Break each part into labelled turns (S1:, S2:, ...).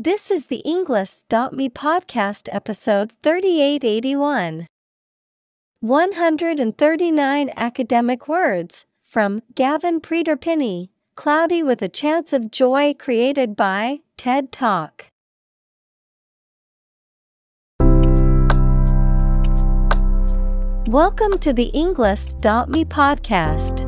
S1: This is the Englist.me podcast episode 3881. 139 academic words from Gavin Pretor-Pinney, Cloudy with a Chance of Joy created by TED Talk. Welcome to the Englist.me podcast.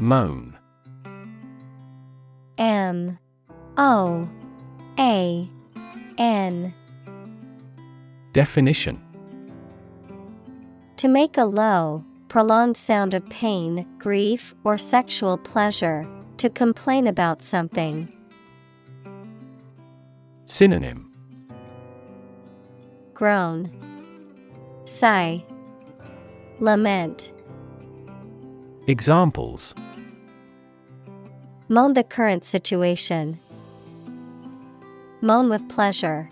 S2: Moan.
S1: M O A N.
S2: Definition
S1: To make a low, prolonged sound of pain, grief, or sexual pleasure, to complain about something.
S2: Synonym
S1: Groan, sigh, lament.
S2: Examples
S1: Moan the current situation. Moan with pleasure.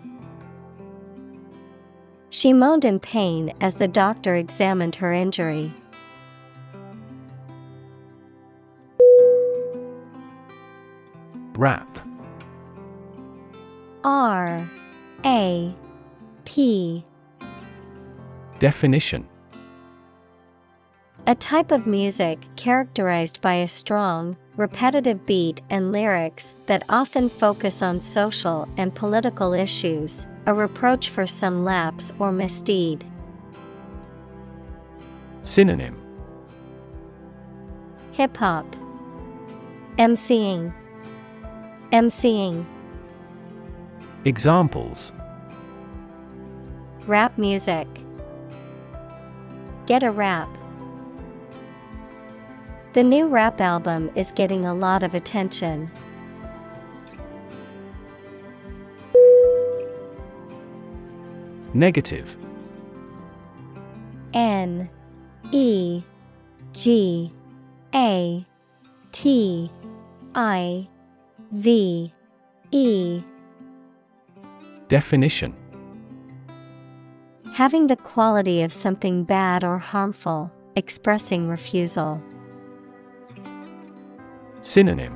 S1: She moaned in pain as the doctor examined her injury.
S2: Rap.
S1: R A P
S2: Definition
S1: A type of music characterized by a strong, repetitive beat and lyrics that often focus on social and political issues, a reproach for some lapse or misdeed.
S2: Synonym
S1: Hip hop, MCing, MCing,
S2: Examples
S1: rap music. Get a rap. The new rap album is getting a lot of attention.
S2: Negative
S1: N E G A T I V E
S2: Definition
S1: Having the quality of something bad or harmful, expressing refusal.
S2: Synonym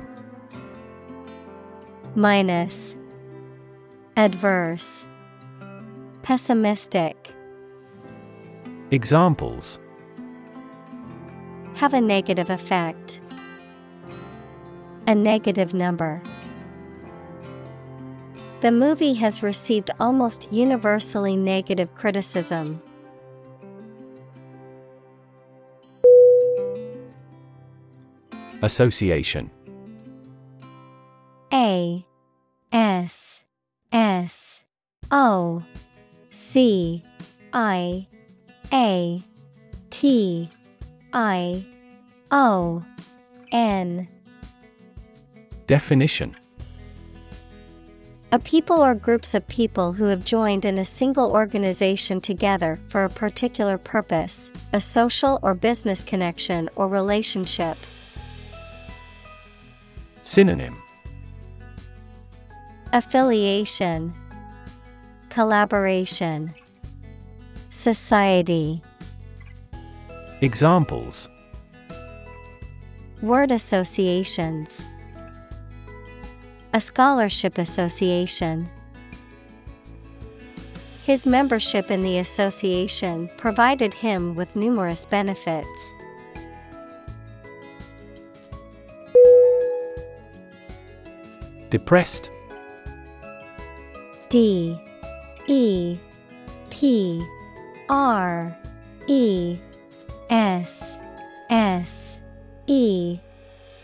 S1: Minus Adverse Pessimistic
S2: Examples
S1: Have a negative effect. A negative number. The movie has received almost universally negative criticism.
S2: Association.
S1: A S S O C I A T I O N.
S2: Definition.
S1: A people or groups of people who have joined in a single organization together for a particular purpose, a social or business connection or relationship.
S2: Synonym
S1: Affiliation, Collaboration, Society.
S2: Examples
S1: Word associations. A scholarship association. His membership in the association provided him with numerous benefits.
S2: Depressed.
S1: D E P R E S S E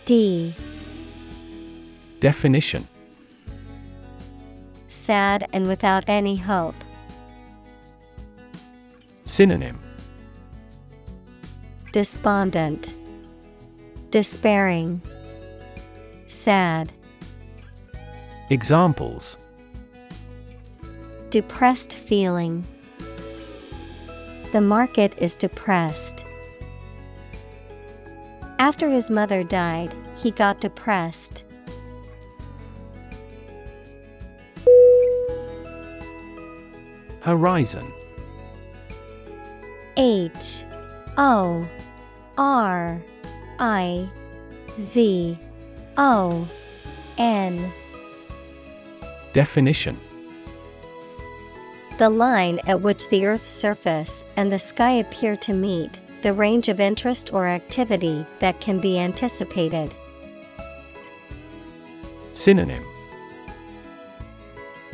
S1: D.
S2: Definition.
S1: Sad and without any hope.
S2: Synonym.
S1: Despondent, Despairing, Sad.
S2: Examples.
S1: Depressed feeling. The market is depressed. After his mother died, he got depressed.
S2: Horizon.
S1: H. O. R. I. Z. O. N
S2: Definition.
S1: The line at which the Earth's surface and the sky appear to meet, the range of interest or activity that can be anticipated.
S2: Synonym.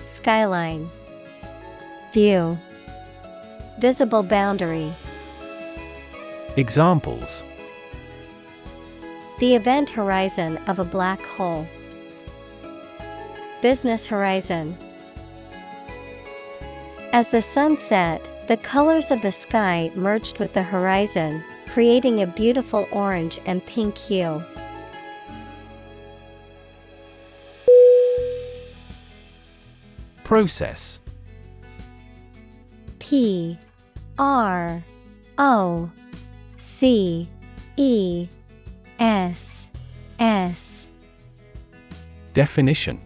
S1: Skyline. View. Visible boundary.
S2: Examples.
S1: The event horizon of a black hole. Business horizon. As the sun set, the colors of the sky merged with the horizon, creating a beautiful orange and pink hue.
S2: Process
S1: P R O C E S S
S2: Definition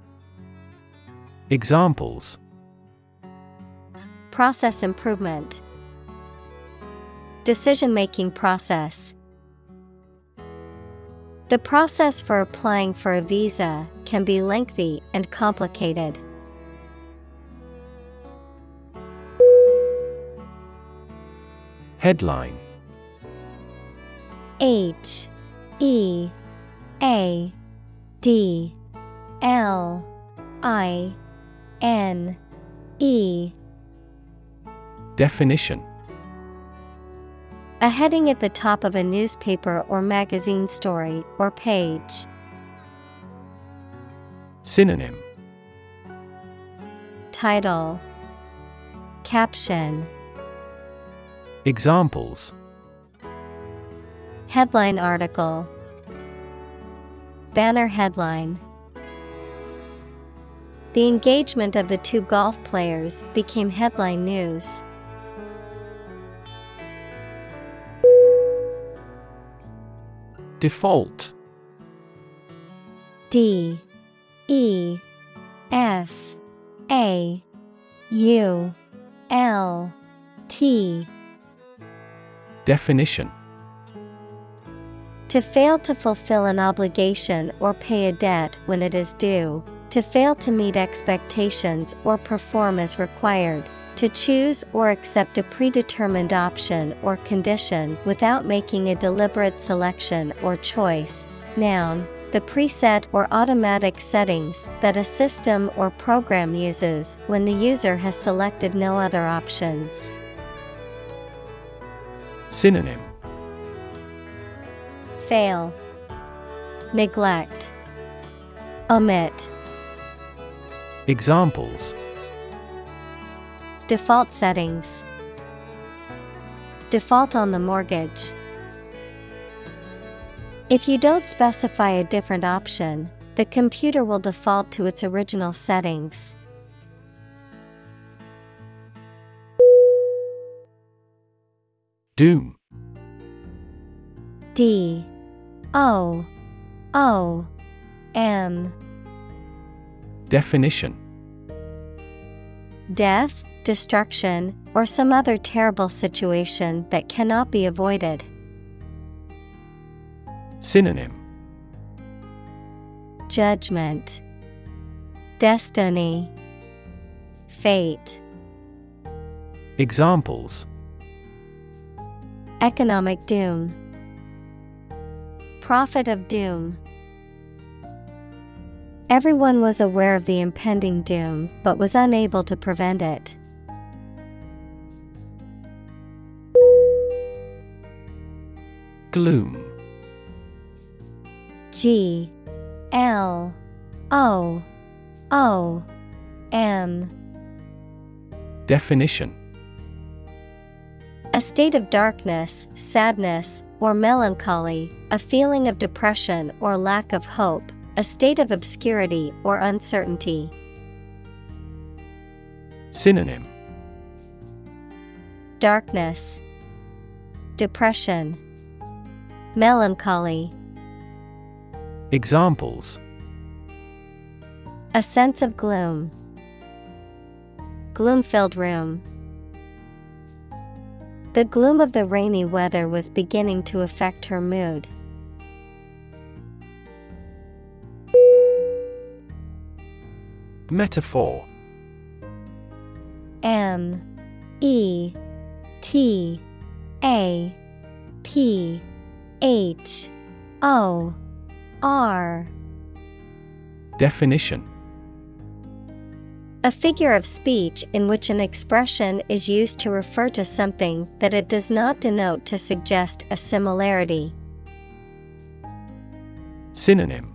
S2: Examples.
S1: Process improvement. Decision making process. The process for applying for a visa can be lengthy and complicated.
S2: Headline.
S1: H E A D L I N E.
S2: Definition.
S1: A heading at the top of a newspaper or magazine story or page.
S2: Synonym.
S1: Title. Caption.
S2: Examples.
S1: Headline article. Banner headline The engagement of the two golf players became headline news.
S2: Default.
S1: D E F A U L T.
S2: Definition.
S1: To fail to fulfill an obligation or pay a debt when it is due, to fail to meet expectations or perform as required, to choose or accept a predetermined option or condition without making a deliberate selection or choice. Noun, the preset or automatic settings that a system or program uses when the user has selected no other options.
S2: Synonym
S1: Fail, Neglect, Omit.
S2: Examples.
S1: Default settings. Default on the mortgage. If you don't specify a different option, the computer will default to its original settings.
S2: Doom.
S1: D. O. O. M.
S2: Definition
S1: death, destruction, or some other terrible situation that cannot be avoided.
S2: Synonym
S1: Judgment, Destiny, Fate.
S2: Examples
S1: Economic doom, Prophet of doom. Everyone was aware of the impending doom but was unable to prevent it.
S2: Gloom.
S1: G L O O M.
S2: Definition.
S1: A state of darkness, sadness, or melancholy, a feeling of depression or lack of hope, a state of obscurity or uncertainty.
S2: Synonym
S1: Darkness, Depression, Melancholy.
S2: Examples
S1: A sense of gloom. Gloom filled room. The gloom of the rainy weather was beginning to affect her mood.
S2: Metaphor.
S1: M E T A P H O R.
S2: Definition.
S1: A figure of speech in which an expression is used to refer to something that it does not denote to suggest a similarity.
S2: Synonym.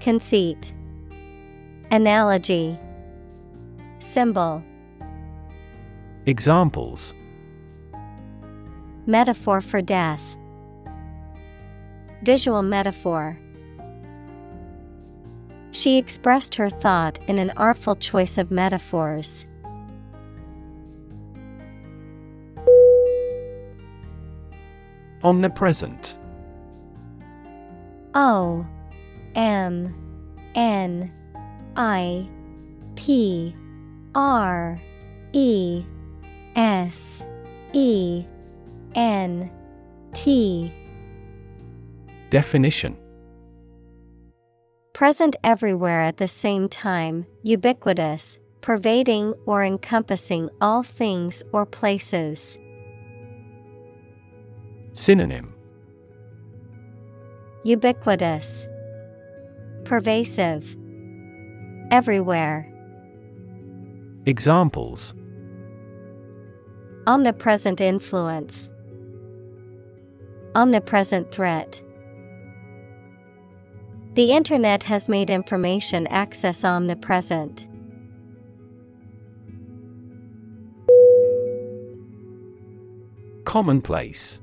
S1: Conceit Analogy Symbol
S2: Examples
S1: Metaphor for death. Visual metaphor. She expressed her thought in an artful choice of metaphors.
S2: Omnipresent
S1: O M N I P R E S E N T
S2: Definition.
S1: Present everywhere at the same time, ubiquitous, pervading or encompassing all things or places.
S2: Synonym.
S1: Ubiquitous, Pervasive, Everywhere.
S2: Examples
S1: Omnipresent influence, Omnipresent threat. The Internet has made information access omnipresent.
S2: Commonplace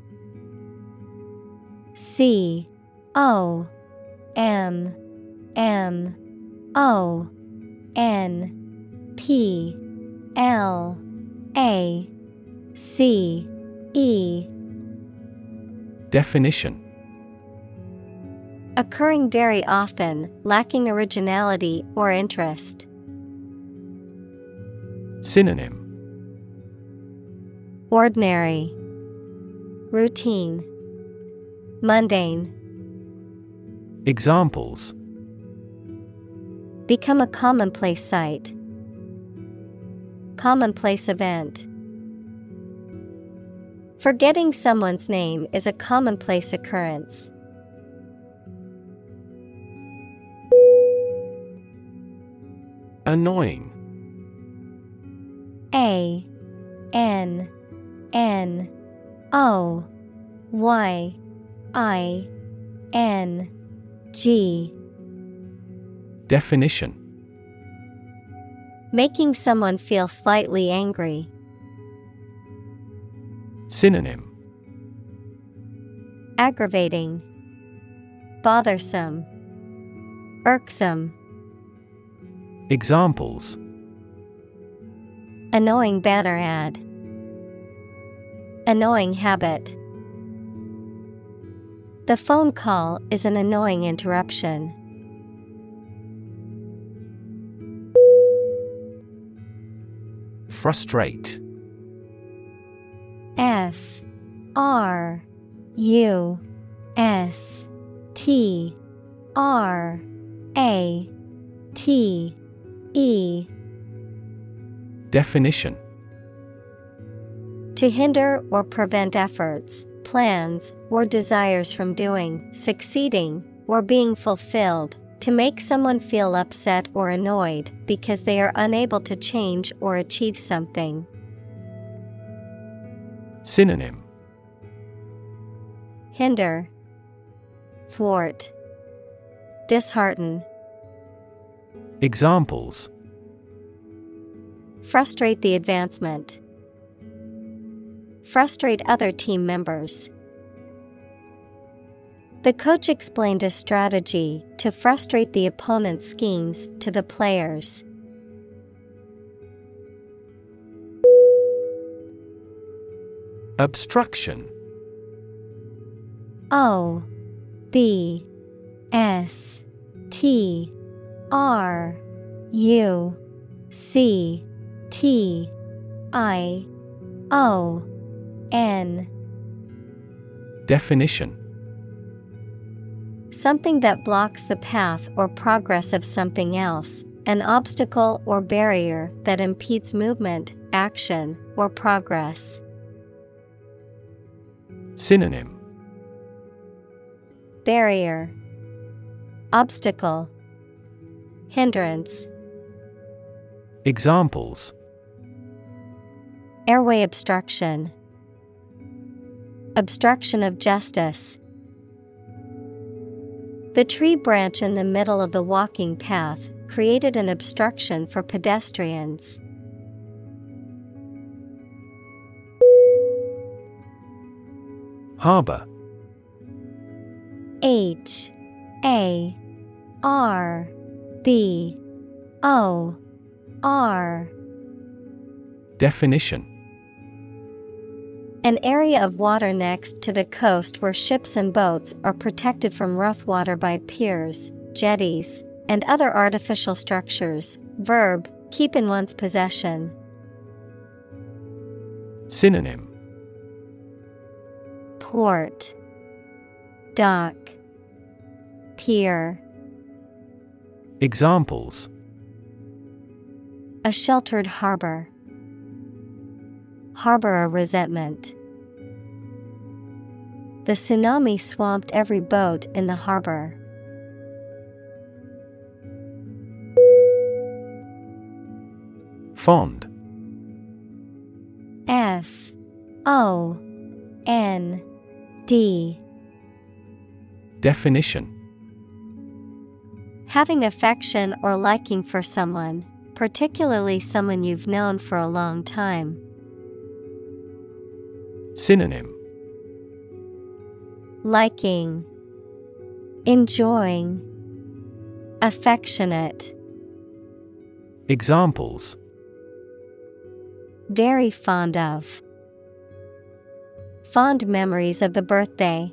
S1: C O M M O N P L A C E.
S2: Definition.
S1: Occurring very often, lacking originality or interest.
S2: Synonym.
S1: Ordinary, Routine, Mundane.
S2: Examples
S1: Become a commonplace sight. Commonplace event. Forgetting someone's name is a commonplace occurrence.
S2: Annoying
S1: A N N O Y I N G
S2: Definition.
S1: Making someone feel slightly angry.
S2: Synonym.
S1: Aggravating, Bothersome, Irksome,
S2: Examples.
S1: Annoying banner ad, Annoying habit. The phone call is an annoying interruption.
S2: Frustrate.
S1: F R U S T R A T E.
S2: Definition.
S1: To hinder or prevent efforts, plans, or desires from doing, succeeding, or being fulfilled, to make someone feel upset or annoyed because they are unable to change or achieve something.
S2: Synonym
S1: Hinder, Thwart, Dishearten,
S2: Examples
S1: Frustrate the advancement. Frustrate other team members. The coach explained a strategy to frustrate the opponent's schemes to the players.
S2: Obstruction.
S1: O B S T R U C T I O N.
S2: Definition
S1: Something that blocks the path or progress of something else, an obstacle or barrier that impedes movement, action, or progress.
S2: Synonym.
S1: Barrier, Obstacle, Hindrance,
S2: Examples.
S1: Airway obstruction, Obstruction of justice. The tree branch in the middle of the walking path created an obstruction for pedestrians.
S2: Harbor.
S1: H A R B O R.
S2: Definition
S1: An area of water next to the coast where ships and boats are protected from rough water by piers, jetties, and other artificial structures. Verb, keep in one's possession.
S2: Synonym
S1: Port, Dock, Pier.
S2: Examples
S1: A sheltered harbor. Harbor a resentment. The tsunami swamped every boat in the harbor.
S2: Fond.
S1: F. O. N. D.
S2: Definition.
S1: Having affection or liking for someone, particularly someone you've known for a long time.
S2: Synonym
S1: Liking, Enjoying, Affectionate.
S2: Examples
S1: Very fond of. Fond memories of the birthday.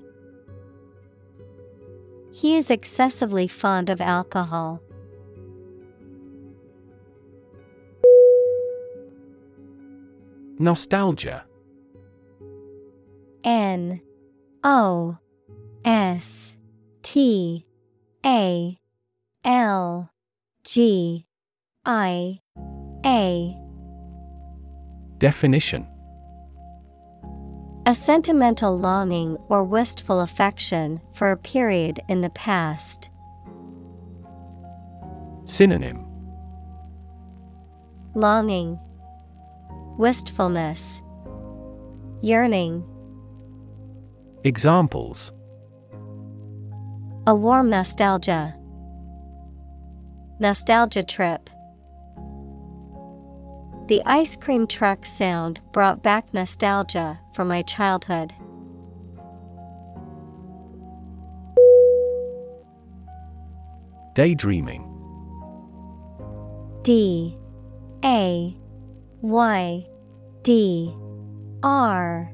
S1: He is excessively fond of alcohol.
S2: Nostalgia
S1: N O S T A L G I A.
S2: Definition.
S1: A sentimental longing or wistful affection for a period in the past.
S2: Synonym.
S1: Longing, Wistfulness, Yearning.
S2: Examples
S1: A warm nostalgia. Nostalgia trip. The ice cream truck sound brought back nostalgia for my childhood.
S2: Daydreaming.
S1: D. A. Y. D. R.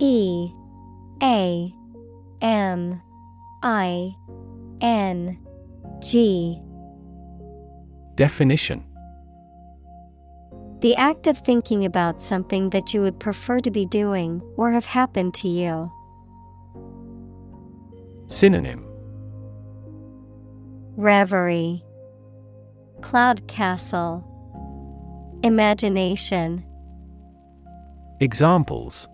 S1: E. A. M. I N G
S2: Definition
S1: The act of thinking about something that you would prefer to be doing or have happened to you.
S2: Synonym
S1: Reverie, Cloud Castle, Imagination.
S2: Examples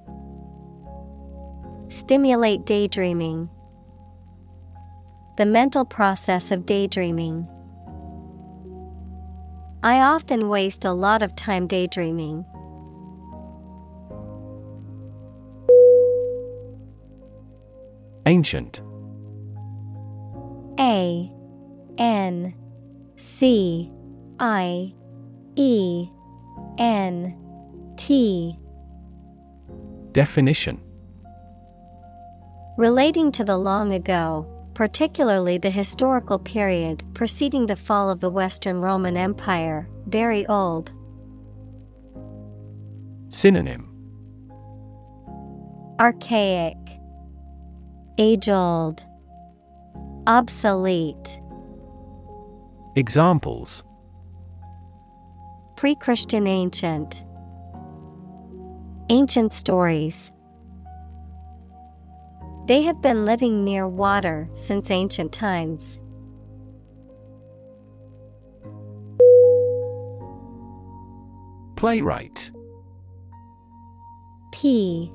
S1: Stimulate daydreaming. The mental process of daydreaming. I often waste a lot of time daydreaming.
S2: Ancient
S1: A N C I E N T
S2: Definition
S1: Relating to the long ago, particularly the historical period preceding the fall of the Western Roman Empire, very old.
S2: Synonym
S1: Archaic, Age old, Obsolete.
S2: Examples
S1: Pre Christian ancient. Ancient stories. They have been living near water since ancient times.
S2: Playwright.
S1: P.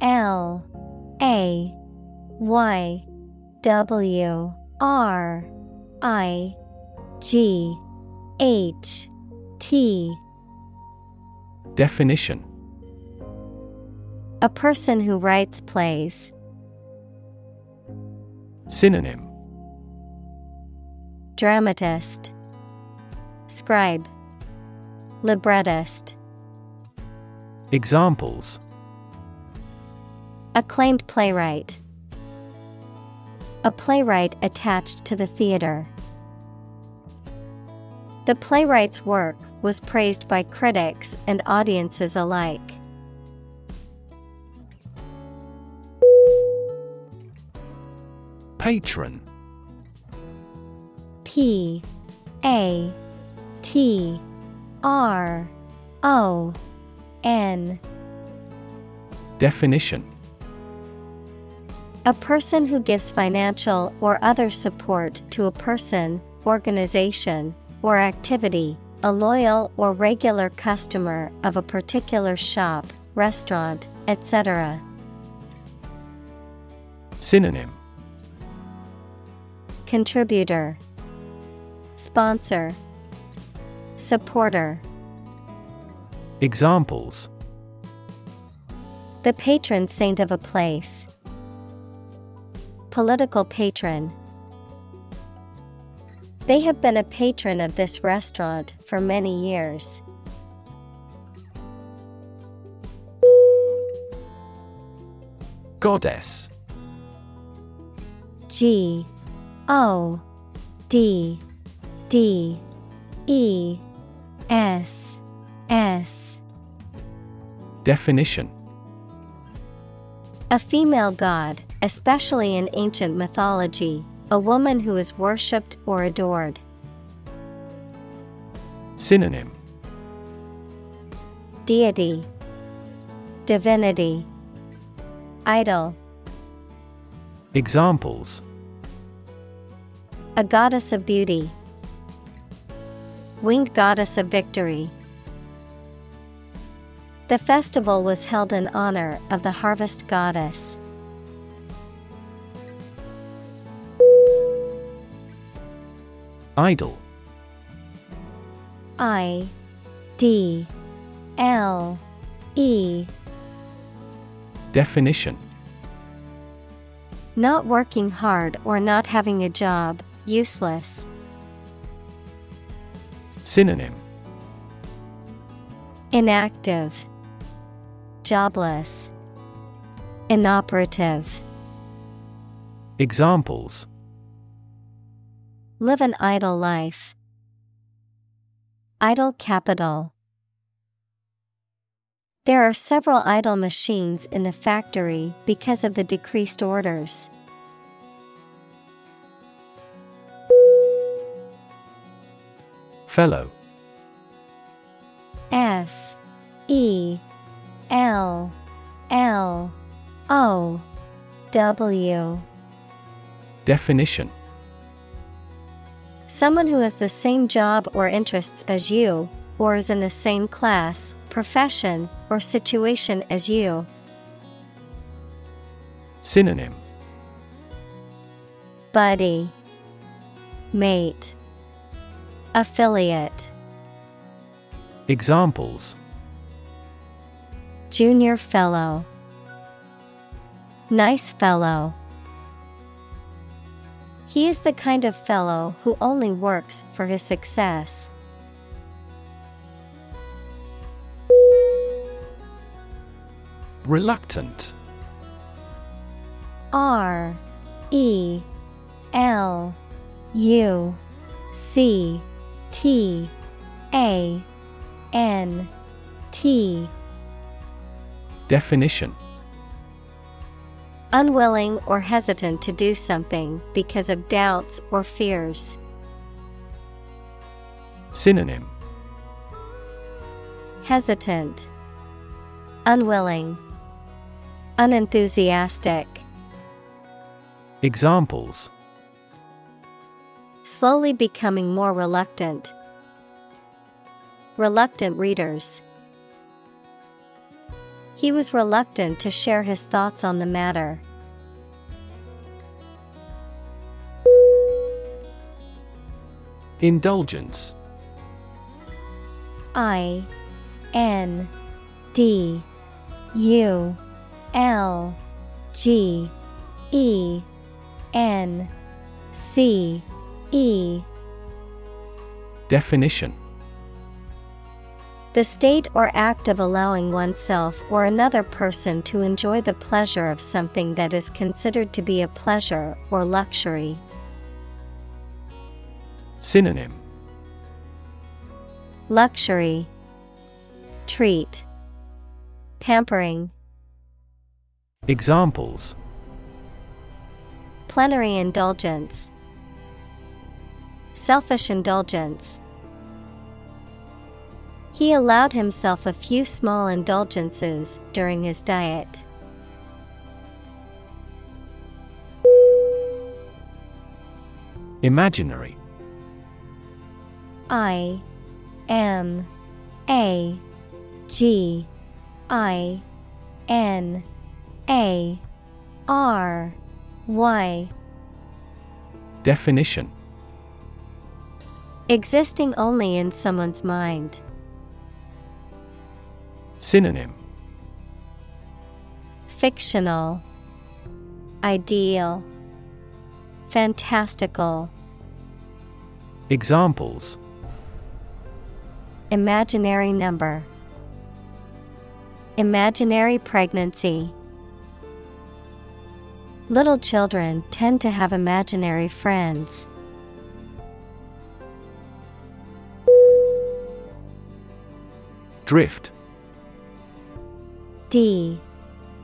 S1: L. A. Y. W. R. I. G. H. T.
S2: Definition.
S1: A person who writes plays.
S2: Synonym
S1: Dramatist, Scribe, Librettist.
S2: Examples
S1: Acclaimed playwright. A playwright attached to the theater. The playwright's work was praised by critics and audiences alike.
S2: Patron.
S1: P A T R O N.
S2: Definition.
S1: A person who gives financial or other support to a person, organization, or activity, a loyal or regular customer of a particular shop, restaurant, etc.
S2: Synonym
S1: Contributor Sponsor Supporter
S2: Examples
S1: The patron saint of a place. Political patron. They have been a patron of this restaurant for many years.
S2: Goddess
S1: G O D D E S S.
S2: Definition.
S1: A female god, especially in ancient mythology, a woman who is worshipped or adored.
S2: Synonym.
S1: Deity, Divinity, Idol,
S2: Examples
S1: a goddess of beauty, winged goddess of victory. The festival was held in honor of the harvest goddess.
S2: Idle.
S1: I D L E.
S2: Definition.
S1: Not working hard or not having a job, useless.
S2: Synonym
S1: Inactive, Jobless, Inoperative.
S2: Examples
S1: Live an idle life. Idle capital. There are several idle machines in the factory because of the decreased orders.
S2: Fellow.
S1: F E L L O W.
S2: Definition.
S1: Someone who has the same job or interests as you, or is in the same class, profession, or situation as you.
S2: Synonym.
S1: Buddy, Mate, Affiliate,
S2: Examples.
S1: Junior Fellow, Nice Fellow. He is the kind of fellow who only works for his success.
S2: Reluctant.
S1: R E L U C T A N T.
S2: Definition.
S1: Unwilling or hesitant to do something because of doubts or fears.
S2: Synonym.
S1: Hesitant, Unwilling, Unenthusiastic.
S2: Examples
S1: Slowly becoming more reluctant. Reluctant readers. He was reluctant to share his thoughts on the matter.
S2: Indulgence
S1: I N D U L G E N C E.
S2: Definition.
S1: The state or act of allowing oneself or another person to enjoy the pleasure of something that is considered to be a pleasure or luxury.
S2: Synonym.
S1: Luxury, Treat, Pampering,
S2: Examples.
S1: Plenary indulgence, Selfish indulgence. He allowed himself a few small indulgences during his diet.
S2: Imaginary
S1: I M A G I N A R Y
S2: Definition
S1: Existing only in someone's mind.
S2: Synonym
S1: Fictional, Ideal, Fantastical,
S2: Examples
S1: Imaginary number, Imaginary pregnancy. Little children tend to have imaginary friends.
S2: Drift.
S1: D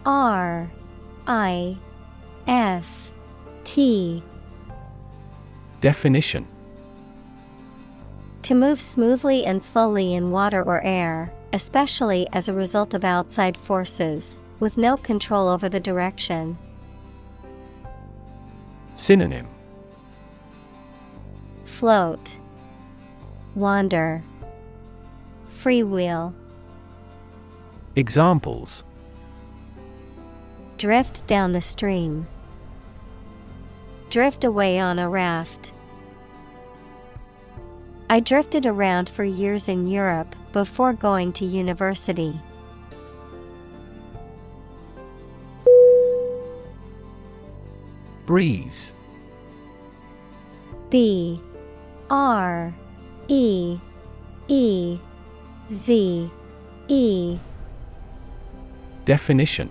S1: R I F T.
S2: Definition.
S1: To move smoothly and slowly in water or air, especially as a result of outside forces, with no control over the direction.
S2: Synonym.
S1: Float, Wander, Freewheel,
S2: Examples
S1: Drift down the stream, Drift away on a raft. I drifted around for years in Europe before going to university.
S2: Breeze
S1: B R E E Z E
S2: Definition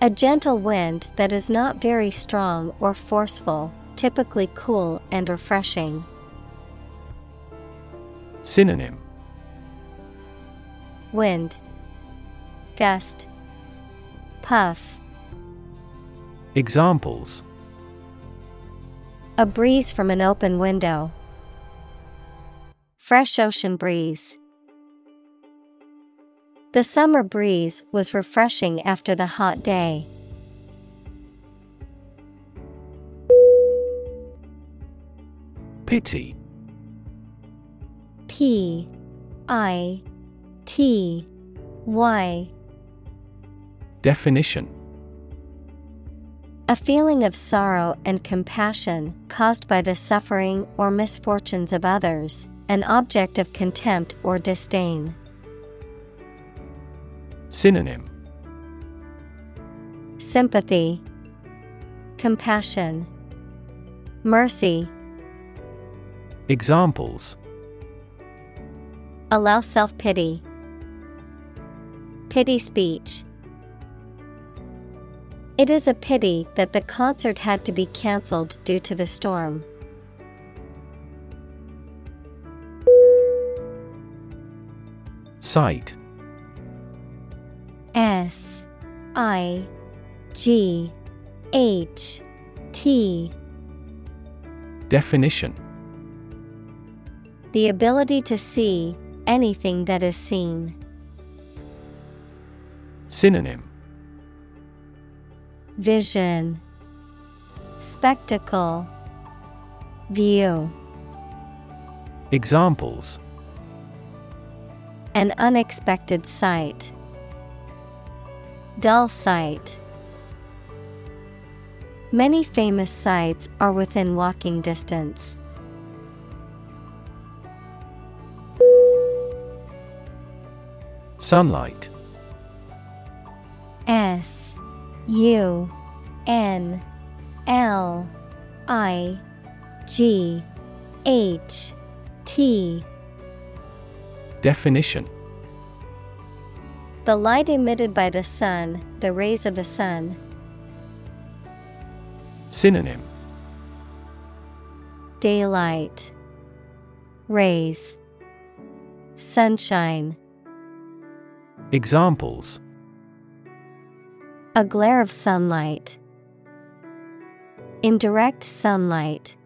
S1: A gentle wind that is not very strong or forceful, typically cool and refreshing.
S2: Synonym
S1: Wind, Gust, Puff.
S2: Examples
S1: A breeze from an open window. Fresh ocean breeze. The summer breeze was refreshing after the hot day.
S2: Pity
S1: P I T Y
S2: Definition
S1: A feeling of sorrow and compassion caused by the suffering or misfortunes of others, an object of contempt or disdain.
S2: Synonym
S1: Sympathy, Compassion, Mercy.
S2: Examples
S1: Allow self pity. Pity speech. It is a pity that the concert had to be cancelled due to the storm.
S2: Sight
S1: S I G H T.
S2: Definition.
S1: The ability to see anything that is seen.
S2: Synonym.
S1: Vision. Spectacle. View.
S2: Examples
S1: An unexpected sight. Dull sight. Many famous sites are within walking distance.
S2: Sunlight
S1: S U N L I G H T
S2: Definition
S1: The light emitted by the sun, the rays of the sun.
S2: Synonym
S1: Daylight, rays, sunshine.
S2: Examples
S1: A glare of sunlight. Indirect sunlight.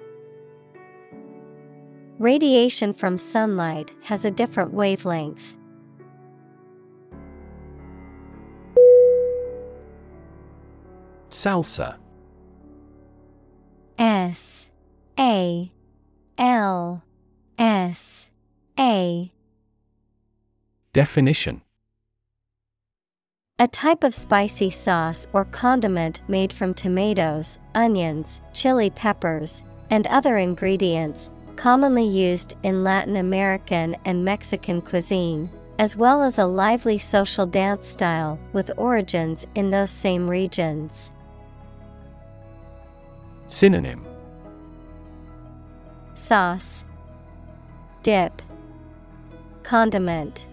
S1: Radiation from sunlight has a different wavelength.
S2: Salsa.
S1: S A L S A.
S2: Definition.
S1: A type of spicy sauce or condiment made from tomatoes, onions, chili peppers, and other ingredients, commonly used in Latin American and Mexican cuisine, as well as a lively social dance style with origins in those same regions.
S2: Synonym.
S1: Sauce, Dip, Condiment,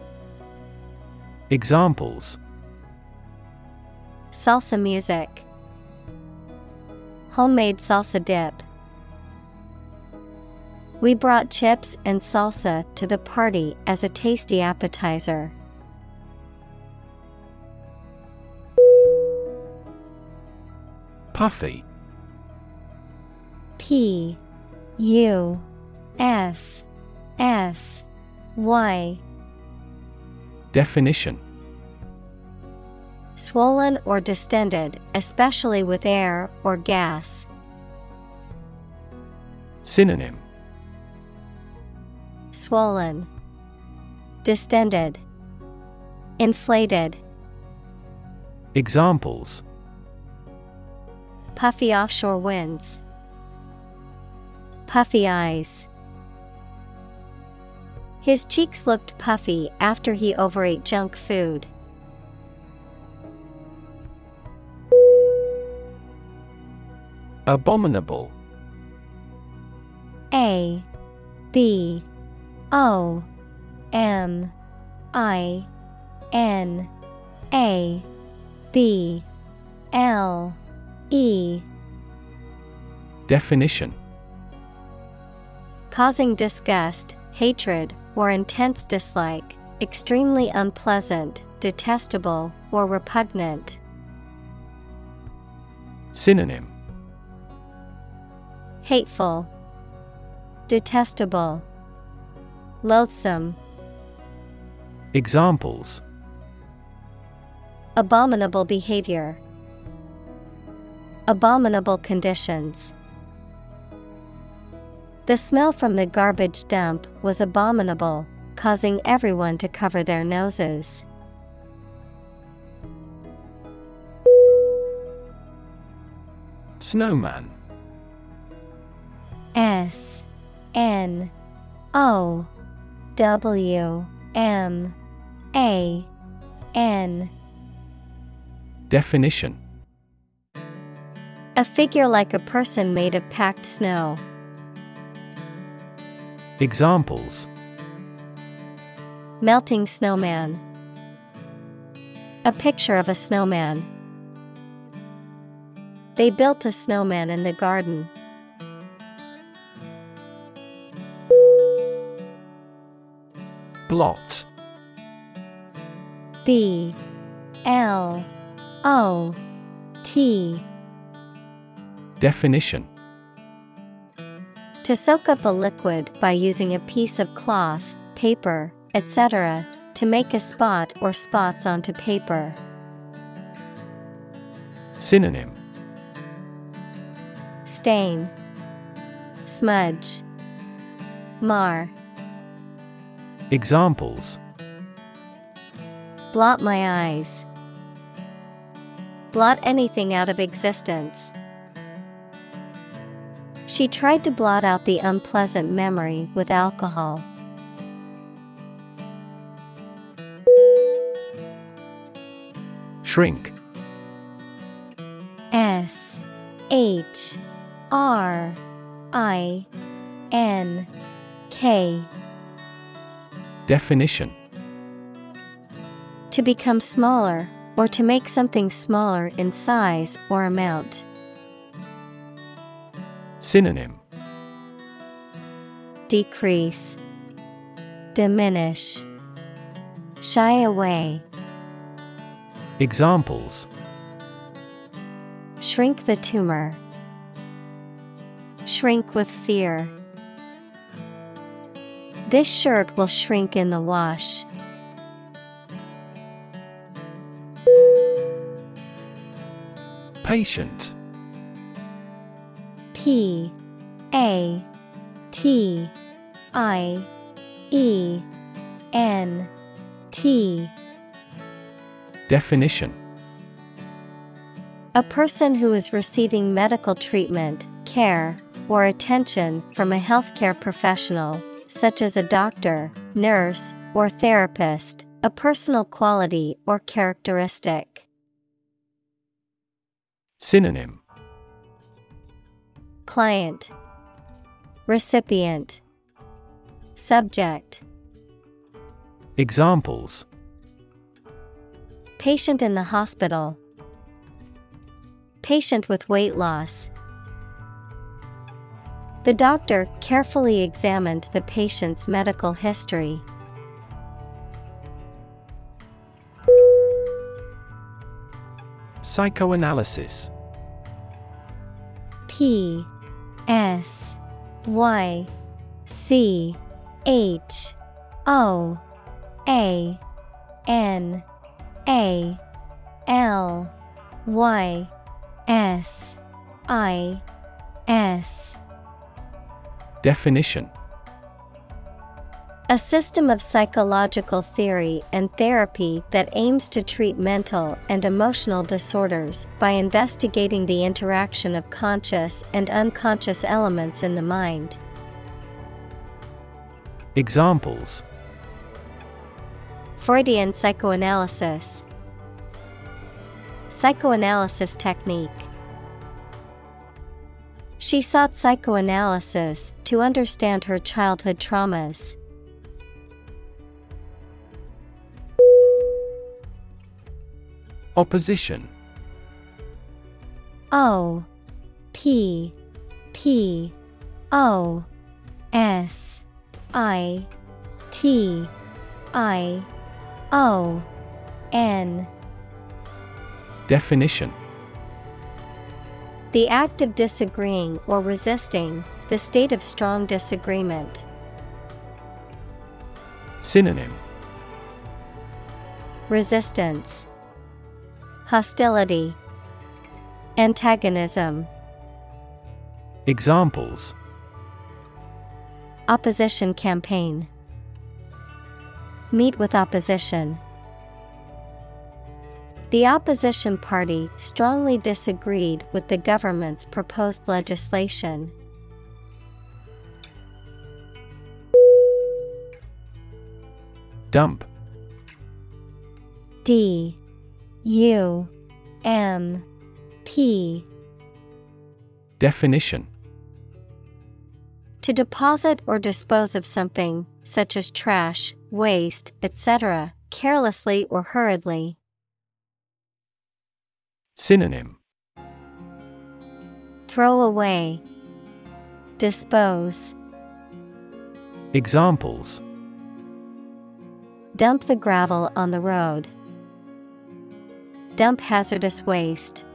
S2: Examples.
S1: Salsa music, Homemade salsa dip. We brought chips and salsa to the party as a tasty appetizer.
S2: Puffy
S1: P U F F Y
S2: Definition
S1: Swollen or distended, especially with air or gas.
S2: Synonym
S1: Swollen, Distended, Inflated,
S2: Examples
S1: Puffy offshore winds, Puffy eyes. His cheeks looked puffy after he overate junk food.
S2: Abominable
S1: A B O M I N A B L E.
S2: Definition.
S1: Causing disgust, hatred, or intense dislike, extremely unpleasant, detestable, or repugnant.
S2: Synonym.
S1: Hateful, Detestable, Loathsome.
S2: Examples
S1: Abominable behavior. Abominable conditions. The smell from the garbage dump was abominable, causing everyone to cover their noses.
S2: Snowman.
S1: S N O W M A N
S2: Definition
S1: A figure like a person made of packed snow.
S2: Examples
S1: Melting snowman. A picture of a snowman. They built a snowman in the garden.
S2: Blot
S1: B L O T
S2: Definition
S1: To soak up a liquid by using a piece of cloth, paper, etc., to make a spot or spots onto paper.
S2: Synonym
S1: Stain, Smudge, Mar.
S2: Examples
S1: Blot my eyes. Blot anything out of existence. She tried to blot out the unpleasant memory with alcohol.
S2: Shrink
S1: S H R I N K
S2: Definition
S1: To become smaller, or to make something smaller in size or amount.
S2: Synonym
S1: Decrease, Diminish, Shy away,
S2: Examples
S1: Shrink the tumor. Shrink with fear. This shirt will shrink in the wash.
S2: Patient.
S1: P A T I E N T.
S2: Definition.
S1: A person who is receiving medical treatment, care, or attention from a healthcare professional, such as a doctor, nurse, or therapist, a personal quality or characteristic.
S2: Synonym
S1: Client Recipient Subject
S2: Examples
S1: Patient in the hospital. Patient with weight loss. The doctor carefully examined the patient's medical history.
S2: Psychoanalysis
S1: P S Y C H O A N A L Y S I S
S2: Definition
S1: A system of psychological theory and therapy that aims to treat mental and emotional disorders by investigating the interaction of conscious and unconscious elements in the mind.
S2: Examples
S1: Freudian psychoanalysis, Psychoanalysis technique. She sought psychoanalysis to understand her childhood traumas.
S2: Opposition.
S1: O P P O S I T I O N.
S2: Definition
S1: The act of disagreeing or resisting, the state of strong disagreement.
S2: Synonym
S1: Resistance, Hostility, Antagonism,
S2: Examples
S1: Opposition campaign. Meet with opposition. The opposition party strongly disagreed with the government's proposed legislation.
S2: Dump
S1: D U M P
S2: Definition
S1: To deposit or dispose of something, such as trash, waste, etc., carelessly or hurriedly.
S2: Synonym.
S1: Throw away, dispose,
S2: Examples.
S1: Dump the gravel on the road, dump hazardous waste.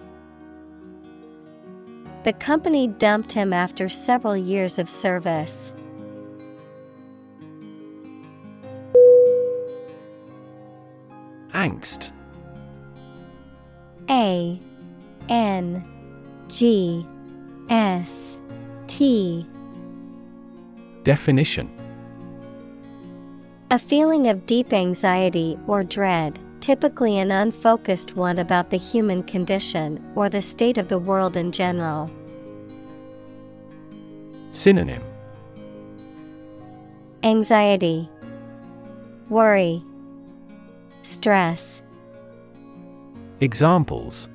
S1: The company dumped him after several years of service.
S2: Angst
S1: A N G S T
S2: Definition
S1: A feeling of deep anxiety or dread, typically an unfocused one about the human condition or the state of the world in general.
S2: Synonym
S1: Anxiety, Worry, Stress.
S2: Examples.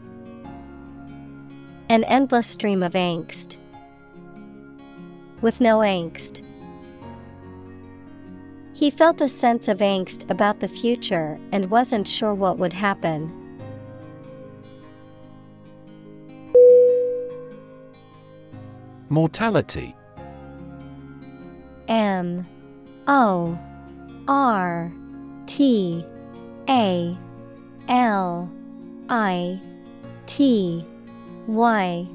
S1: An endless stream of angst. With no angst. He felt a sense of angst about the future and wasn't sure what would happen.
S2: Mortality.
S1: M. O. R. T. A. L I T Y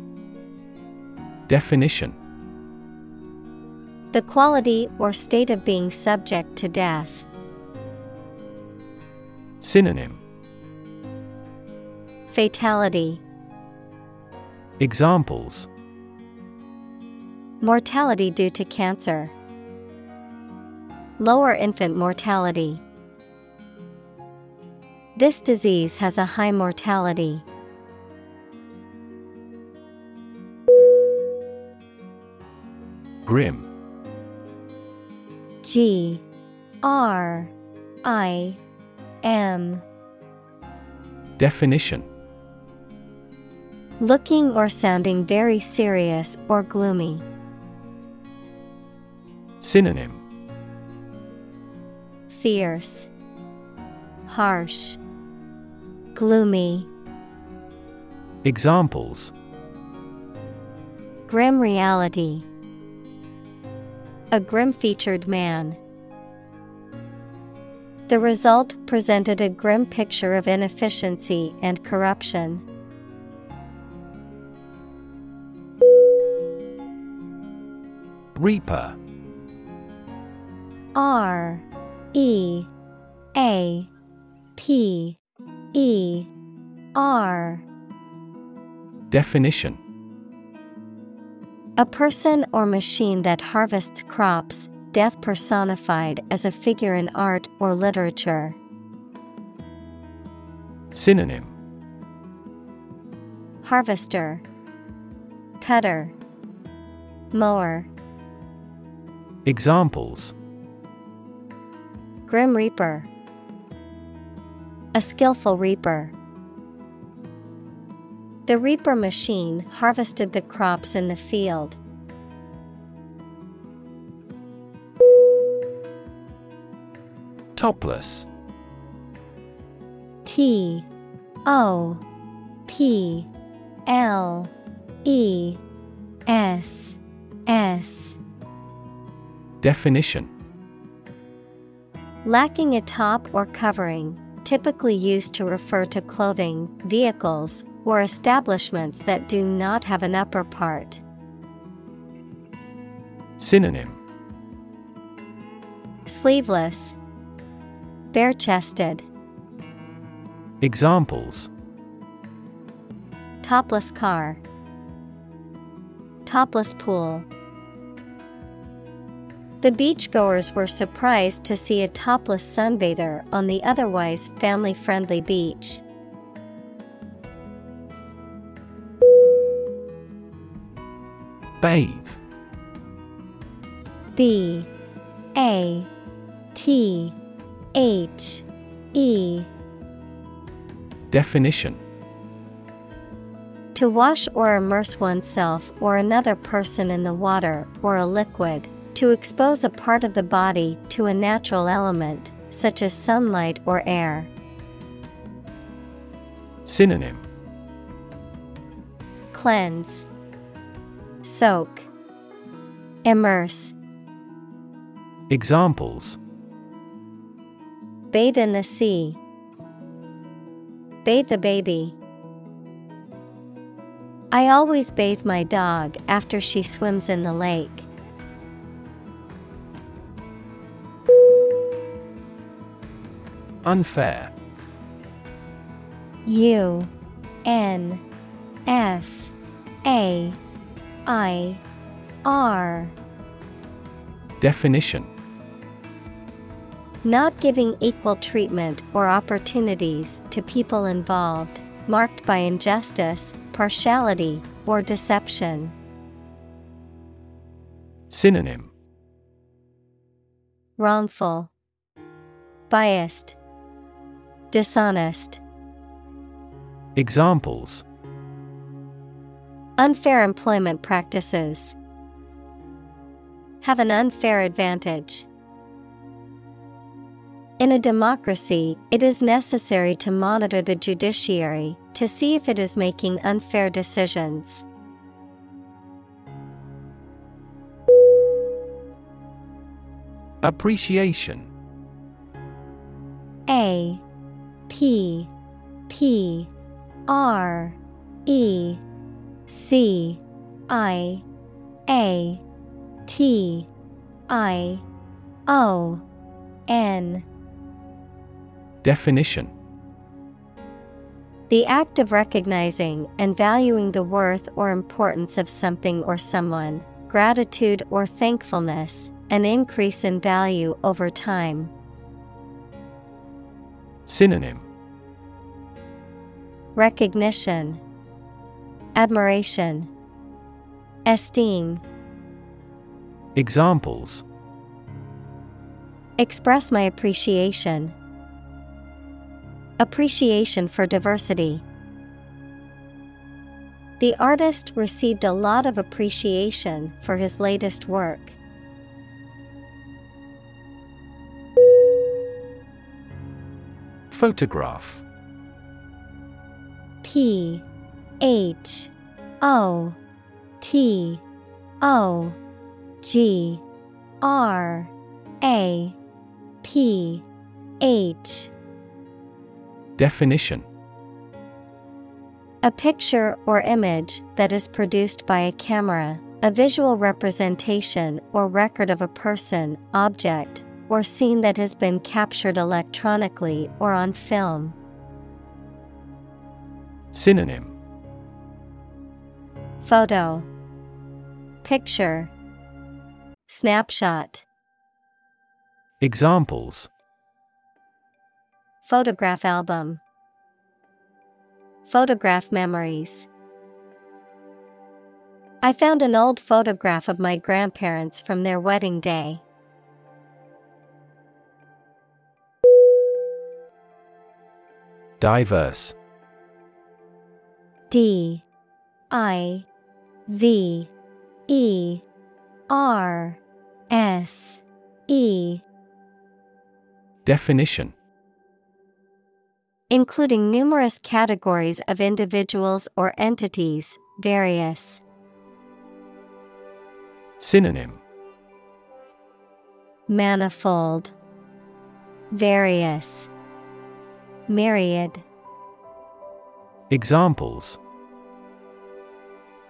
S2: Definition
S1: The quality or state of being subject to death.
S2: Synonym
S1: Fatality,
S2: Examples
S1: Mortality due to cancer. Lower infant mortality. This disease has a high mortality.
S2: Grim.
S1: G R I M.
S2: Definition.
S1: Looking or sounding very serious or gloomy.
S2: Synonym.
S1: Fierce, Harsh, Gloomy.
S2: Examples
S1: Grim reality. A grim featured man. The result presented a grim picture of inefficiency and corruption.
S2: Reaper
S1: R E A P E R
S2: Definition
S1: A person or machine that harvests crops, death personified as a figure in art or literature.
S2: Synonym
S1: Harvester, Cutter, Mower.
S2: Examples
S1: Grim Reaper. A skillful reaper. The reaper machine harvested the crops in the field.
S2: Topless
S1: T O P L E S S
S2: Definition
S1: Lacking a top or covering, typically used to refer to clothing, vehicles, or establishments that do not have an upper part.
S2: Synonym.
S1: Sleeveless, bare chested,
S2: Examples.
S1: Topless car, topless pool. The beachgoers were surprised to see a topless sunbather on the otherwise family friendly beach.
S2: Bathe.
S1: B A T H E
S2: Definition
S1: To wash or immerse oneself or another person in the water or a liquid, to expose a part of the body to a natural element, such as sunlight or air.
S2: Synonym
S1: Cleanse, Soak, Immerse.
S2: Examples
S1: Bathe in the sea. Bathe the baby. I always bathe my dog after she swims in the lake.
S2: Unfair.
S1: U N F A I R.
S2: Definition.
S1: Not giving equal treatment or opportunities to people involved, marked by injustice, partiality, or deception.
S2: Synonym.
S1: Wrongful, Biased, Dishonest.
S2: Examples
S1: Unfair employment practices. Have an unfair advantage. In a democracy, it is necessary to monitor the judiciary to see if it is making unfair decisions.
S2: Appreciation
S1: A P P R E C I A T I O N
S2: Definition
S1: The act of recognizing and valuing the worth or importance of something or someone, gratitude or thankfulness, an increase in value over time.
S2: Synonym
S1: Recognition, Admiration, Esteem.
S2: Examples
S1: Express my appreciation. Appreciation for diversity. The artist received a lot of appreciation for his latest work.
S2: Photograph.
S1: P H O T O G R A P H.
S2: Definition.
S1: A picture or image that is produced by a camera, a visual representation or record of a person, object, or scene that has been captured electronically or on film.
S2: Synonym.
S1: Photo. Picture. Snapshot.
S2: Examples.
S1: Photograph album. Photograph memories. I found an old photograph of my grandparents from their wedding day.
S2: Diverse.
S1: D I V E R S E.
S2: Definition.
S1: Including numerous categories of individuals or entities, various.
S2: Synonym.
S1: Manifold, Various, Myriad.
S2: Examples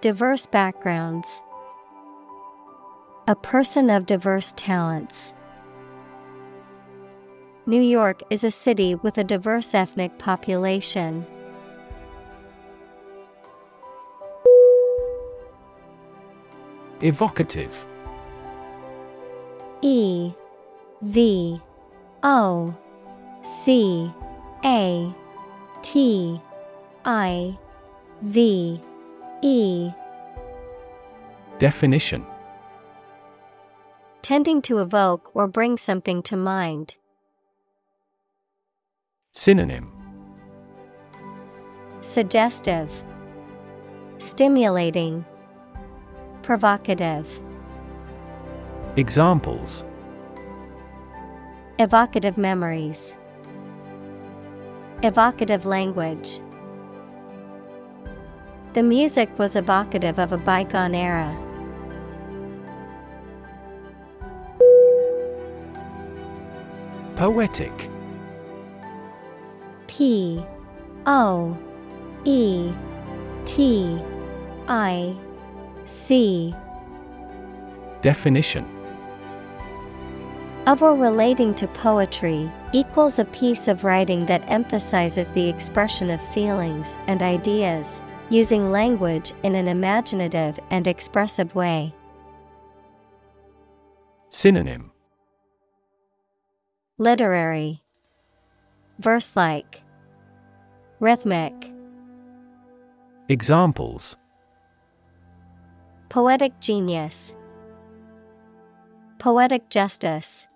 S1: Diverse backgrounds. A person of diverse talents. New York is a city with a diverse ethnic population.
S2: Evocative
S1: E V O C a T I V E.
S2: Definition.
S1: Tending to evoke or bring something to mind.
S2: Synonym.
S1: Suggestive, Stimulating, Provocative.
S2: Examples.
S1: Evocative memories, Evocative language. The music was evocative of a bygone era.
S2: Poetic
S1: P O E T I C
S2: Definition
S1: of or relating to poetry equals a piece of writing that emphasizes the expression of feelings and ideas using language in an imaginative and expressive way.
S2: Synonym.
S1: Literary. Verse like Rhythmic.
S2: Examples.
S1: Poetic genius. Poetic justice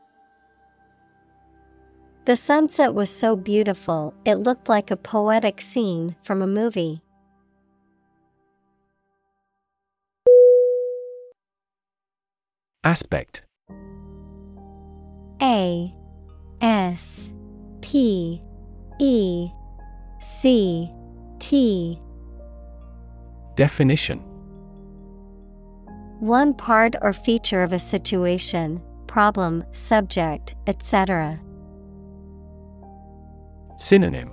S1: The sunset was so beautiful it looked like a poetic scene from a movie.
S2: Aspect
S1: A S P E C T
S2: Definition
S1: One part or feature of a situation, problem, subject, etc.
S2: Synonym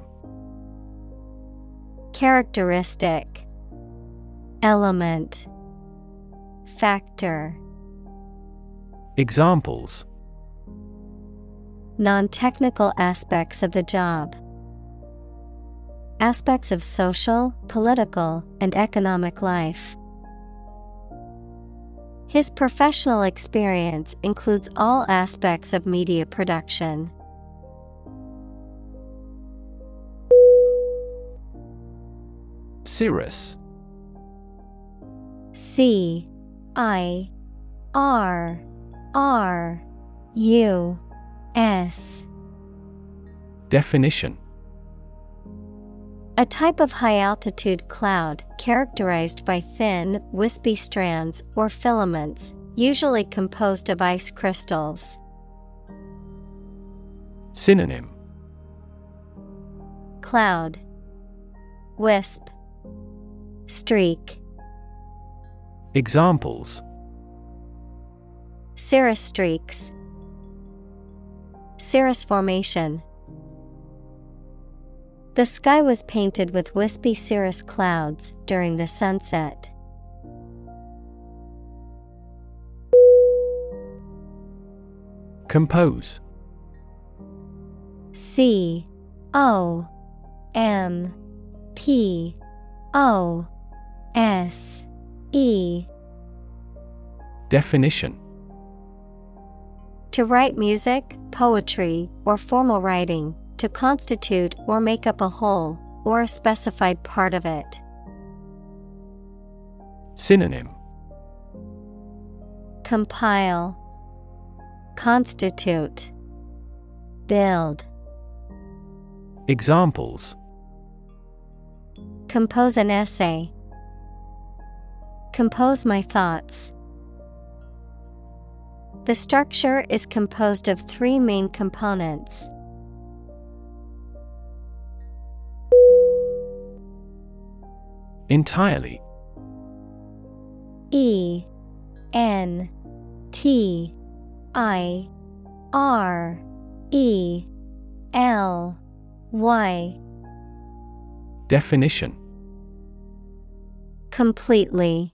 S1: Characteristic Element Factor
S2: Examples
S1: Non technical aspects of the job. Aspects of social, political, and economic life. His professional experience includes all aspects of media production.
S2: Cirrus.
S1: C I R R U S.
S2: Definition.
S1: A type of high altitude cloud characterized by thin, wispy strands or filaments, usually composed of ice crystals.
S2: Synonym.
S1: Cloud. Wisp Streak.
S2: Examples.
S1: Cirrus streaks. Cirrus formation. The sky was painted with wispy cirrus clouds during the sunset.
S2: Compose.
S1: C O M P O S E
S2: Definition
S1: To write music, poetry, or formal writing, to constitute or make up a whole, or a specified part of it.
S2: Synonym
S1: Compile, Constitute, Build.
S2: Examples
S1: Compose an essay. Compose my thoughts. The structure is composed of three main components.
S2: Entirely
S1: E N T I R E L Y
S2: Definition
S1: Completely.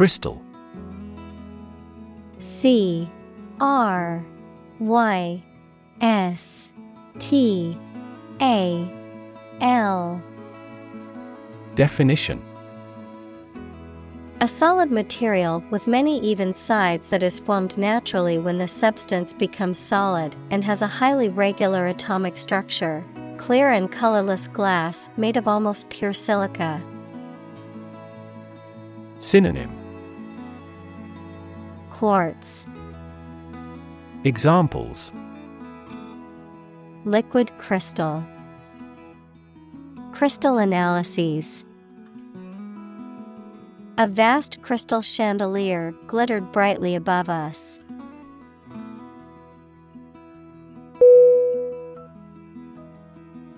S2: Crystal
S1: C R Y S T A L
S2: Definition
S1: A solid material with many even sides that is formed naturally when the substance becomes solid and has a highly regular atomic structure. Clear and colorless glass made of almost pure silica.
S2: Synonym
S1: Quartz,
S2: Examples
S1: liquid crystal, crystal analyses. A vast crystal chandelier glittered brightly above us.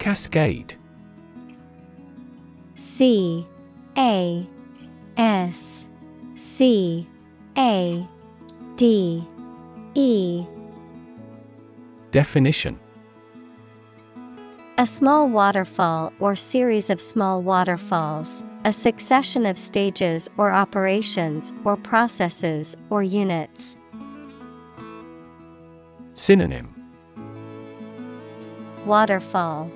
S2: Cascade
S1: C A S C A D E.
S2: Definition.
S1: A small waterfall or series of small waterfalls, a succession of stages or operations or processes or units.
S2: Synonym.
S1: Waterfall,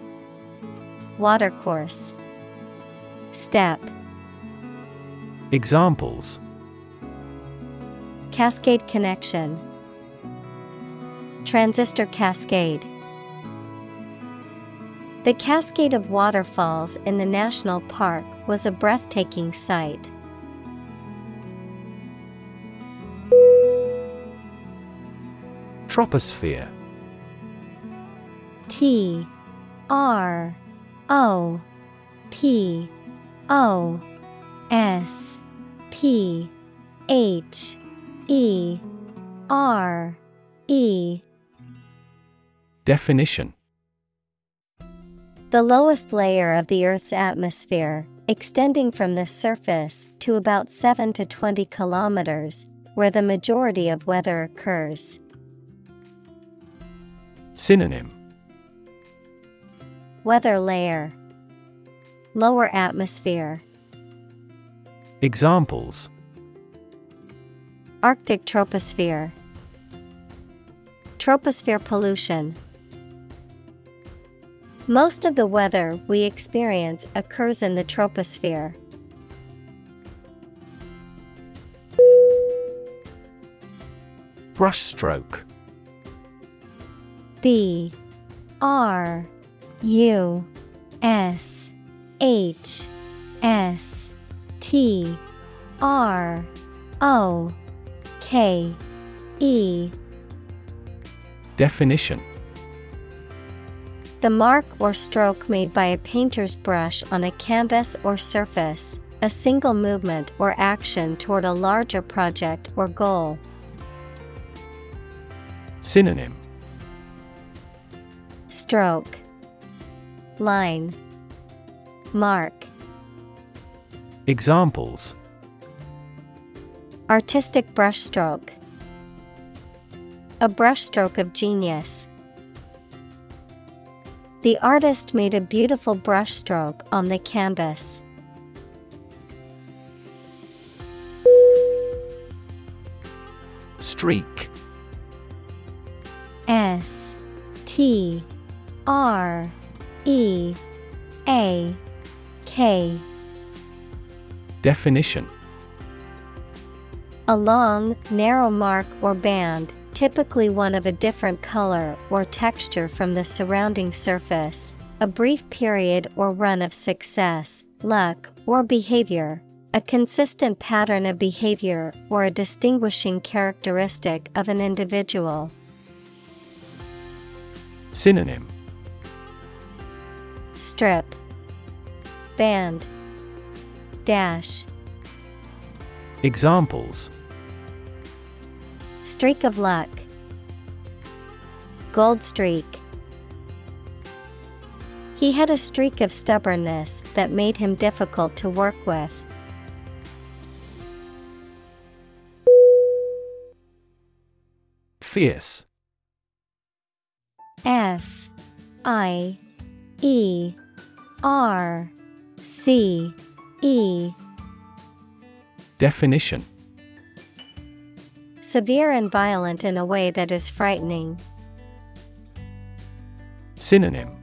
S1: Watercourse, Step,
S2: Examples
S1: Cascade connection, Transistor cascade. The cascade of waterfalls in the national park was a breathtaking sight.
S2: Troposphere
S1: T R O P O S P H E R E.
S2: Definition.
S1: The lowest layer of the Earth's atmosphere, extending from the surface to about 7 to 20 kilometers, where the majority of weather occurs.
S2: Synonym.
S1: Weather layer, Lower atmosphere,
S2: Examples
S1: Arctic troposphere, Troposphere pollution. Most of the weather we experience occurs in the troposphere.
S2: Brushstroke
S1: B. R. U. S. H. S. T. R. O K E.
S2: Definition.
S1: The mark or stroke made by a painter's brush on a canvas or surface, a single movement or action toward a larger project or goal.
S2: Synonym.
S1: Stroke, Line, Mark.
S2: Examples
S1: Artistic brushstroke. A brushstroke of genius. The artist made a beautiful brushstroke on the canvas.
S2: Streak
S1: S T R E A K
S2: Definition
S1: A long, narrow mark or band, typically one of a different color or texture from the surrounding surface, a brief period or run of success, luck, or behavior, a consistent pattern of behavior or a distinguishing characteristic of an individual.
S2: Synonym.
S1: Strip, Band, Dash,
S2: Examples
S1: Streak of luck, Gold streak. He had a streak of stubbornness that made him difficult to work with.
S3: Fierce.
S1: F I E R C E
S2: Definition
S1: Severe and violent in a way that is frightening.
S2: Synonym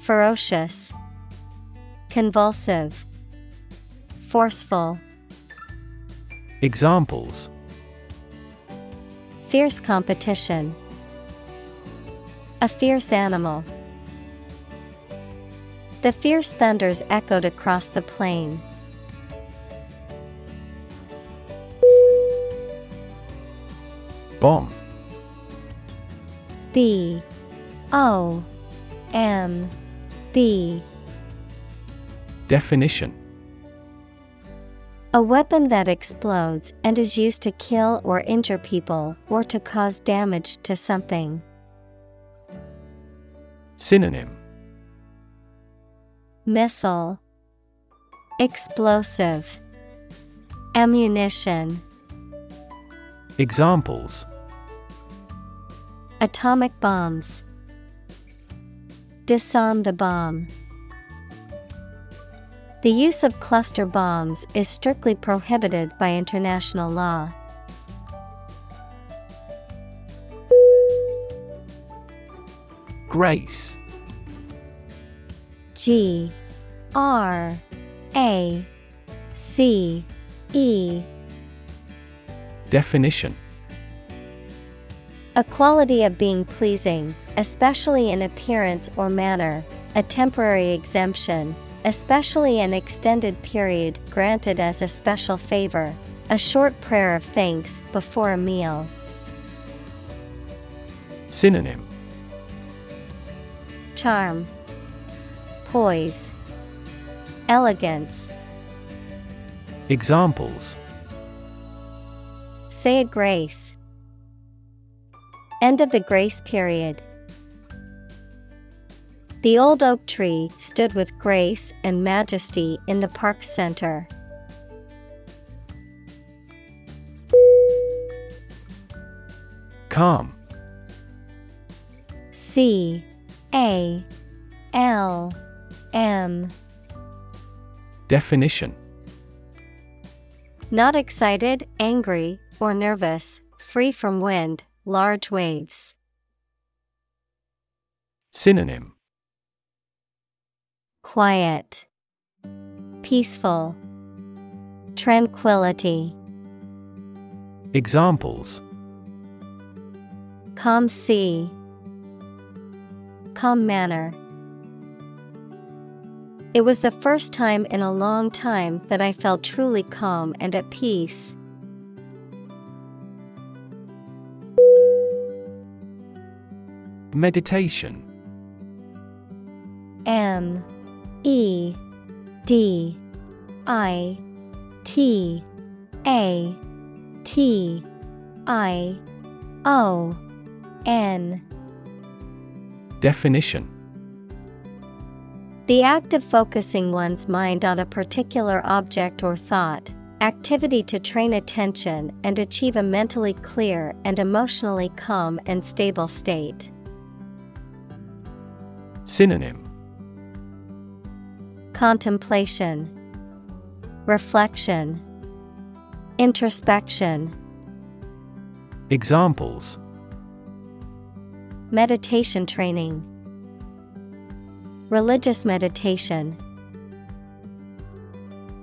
S1: Ferocious, Convulsive, Forceful.
S2: Examples
S1: Fierce competition. A fierce animal. The fierce thunders echoed across the plain.
S2: Bomb.
S1: B O. M. B
S2: Definition.
S1: A weapon that explodes and is used to kill or injure people or to cause damage to something.
S2: Synonym.
S1: Missile. Explosive. Ammunition
S2: Examples
S1: Atomic bombs Disarm the bomb. The use of cluster bombs is strictly prohibited by international law.
S3: Grace.
S1: G R A C E
S2: Definition.
S1: A quality of being pleasing, especially in appearance or manner, a temporary exemption, especially an extended period granted as a special favor, a short prayer of thanks before a meal.
S2: Synonym.
S1: Charm, Poise, Elegance.
S2: Examples
S1: Say a grace. End of the grace period. The old oak tree stood with grace and majesty in the park center.
S2: Calm
S1: C A L M
S2: Definition
S1: Not excited, angry, or nervous, free from wind, large waves.
S2: Synonym
S1: Quiet, Peaceful, Tranquility.
S2: Examples
S1: Calm sea, Calm manner. It was the first time in a long time that I felt truly calm and at peace.
S3: Meditation.
S1: M E D I T A T I O N
S2: Definition
S1: The act of focusing one's mind on a particular object or thought, activity to train attention and achieve a mentally clear and emotionally calm and stable state.
S2: Synonym
S1: Contemplation, Reflection, Introspection.
S2: Examples
S1: Meditation training, Religious meditation.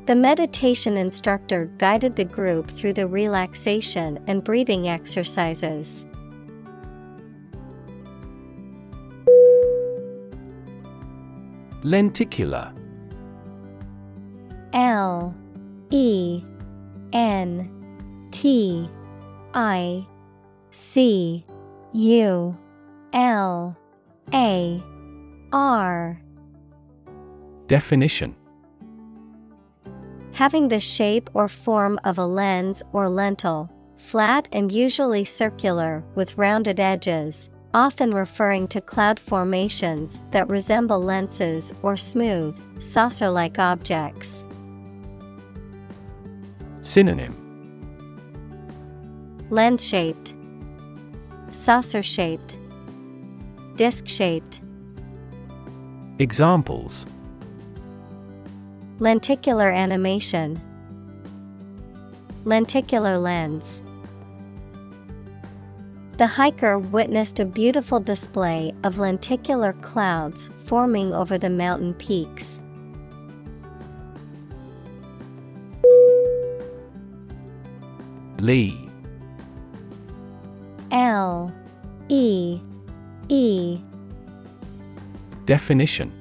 S1: The meditation instructor guided the group through the relaxation and breathing exercises.
S3: Lenticular.
S1: L E N T I C U L A R.
S2: Definition.
S1: Having the shape or form of a lens or lentil, flat and usually circular with rounded edges, often referring to cloud formations that resemble lenses or smooth, saucer like objects.
S2: Synonym
S1: Lens shaped, Saucer shaped, Disc shaped.
S2: Examples
S1: Lenticular animation, Lenticular lens. The hiker witnessed a beautiful display of lenticular clouds forming over the mountain peaks.
S2: Lee.
S1: L. E. E.
S2: Definition.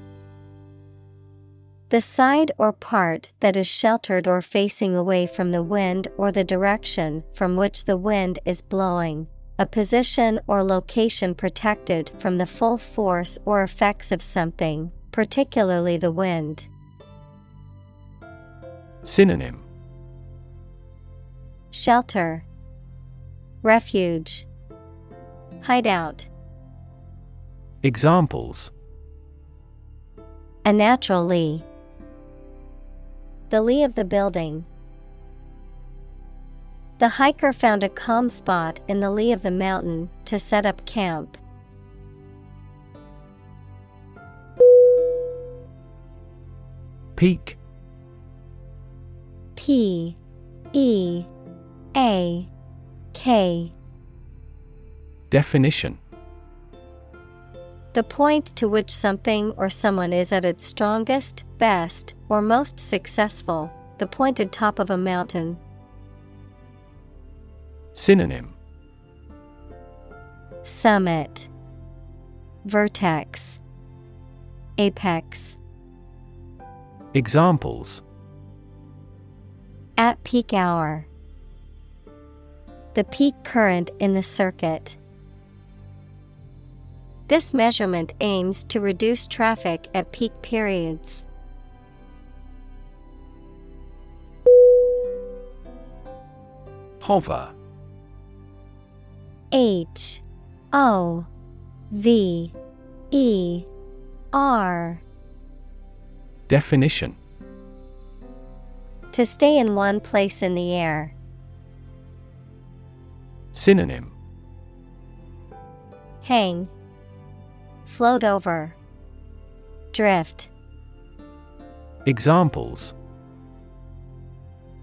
S1: The side or part that is sheltered or facing away from the wind or the direction from which the wind is blowing, a position or location protected from the full force or effects of something, particularly the wind.
S2: Synonym
S1: Shelter, Refuge, Hideout.
S2: Examples
S1: A natural lee. The lee of the building. The hiker found a calm spot in the lee of the mountain to set up camp.
S2: Peak
S1: P E A K
S2: Definition
S1: The point to which something or someone is at its strongest, best, or most successful, the pointed top of a mountain.
S2: Synonym
S1: Summit, Vertex, Apex.
S2: Examples
S1: At peak hour. The peak current in the circuit. This measurement aims to reduce traffic at peak periods.
S2: Hover
S1: H O V E R
S2: Definition
S1: To stay in one place in the air.
S2: Synonym
S1: Hang. Float over. Drift.
S2: Examples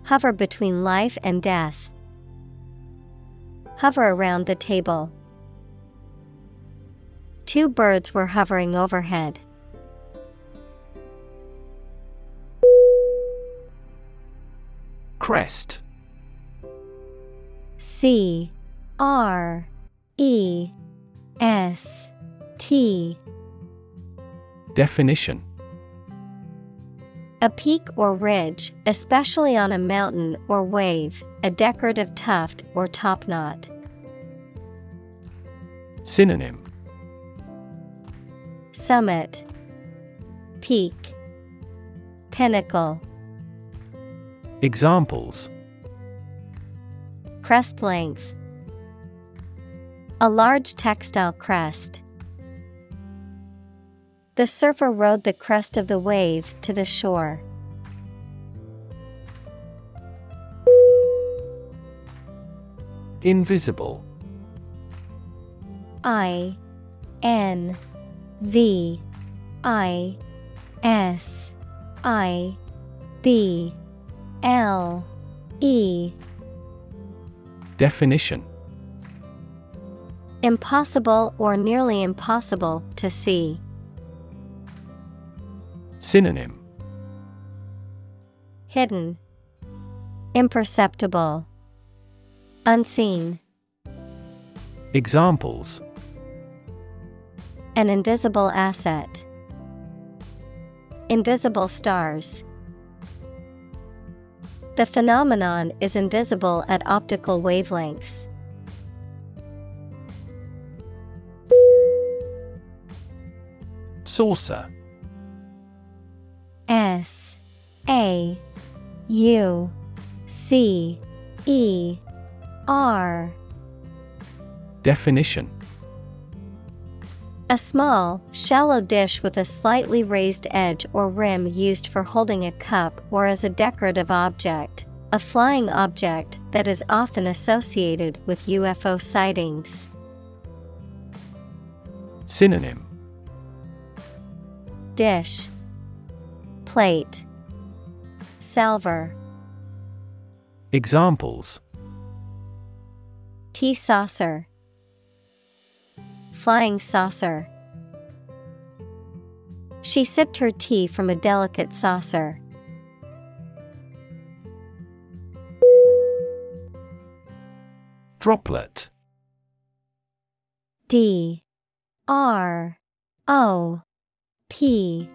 S1: Hover between life and death. Hover around the table. Two birds were hovering overhead.
S2: Crest
S1: C R E S T
S2: Definition
S1: A peak or ridge, especially on a mountain or wave, a decorative tuft or topknot.
S2: Synonym
S1: Summit, Peak, Pinnacle.
S2: Examples
S1: Crest length. A large textile crest. The surfer rode the crest of the wave to the shore.
S2: Invisible
S1: I N V I S I B L E
S2: Definition
S1: Impossible or nearly impossible to see.
S2: Synonym
S1: Hidden, Imperceptible, Unseen.
S2: Examples
S1: An invisible asset. Invisible stars. The phenomenon is invisible at optical wavelengths.
S2: Saucer
S1: S A U C E R.
S2: Definition.
S1: A small, shallow dish with a slightly raised edge or rim used for holding a cup or as a decorative object, a flying object, that is often associated with UFO sightings.
S2: Synonym.
S1: Dish, Plate, Salver.
S2: Examples.
S1: Tea saucer, Flying saucer. She sipped her tea from a delicate saucer.
S2: Droplet.
S1: D. R. O. P.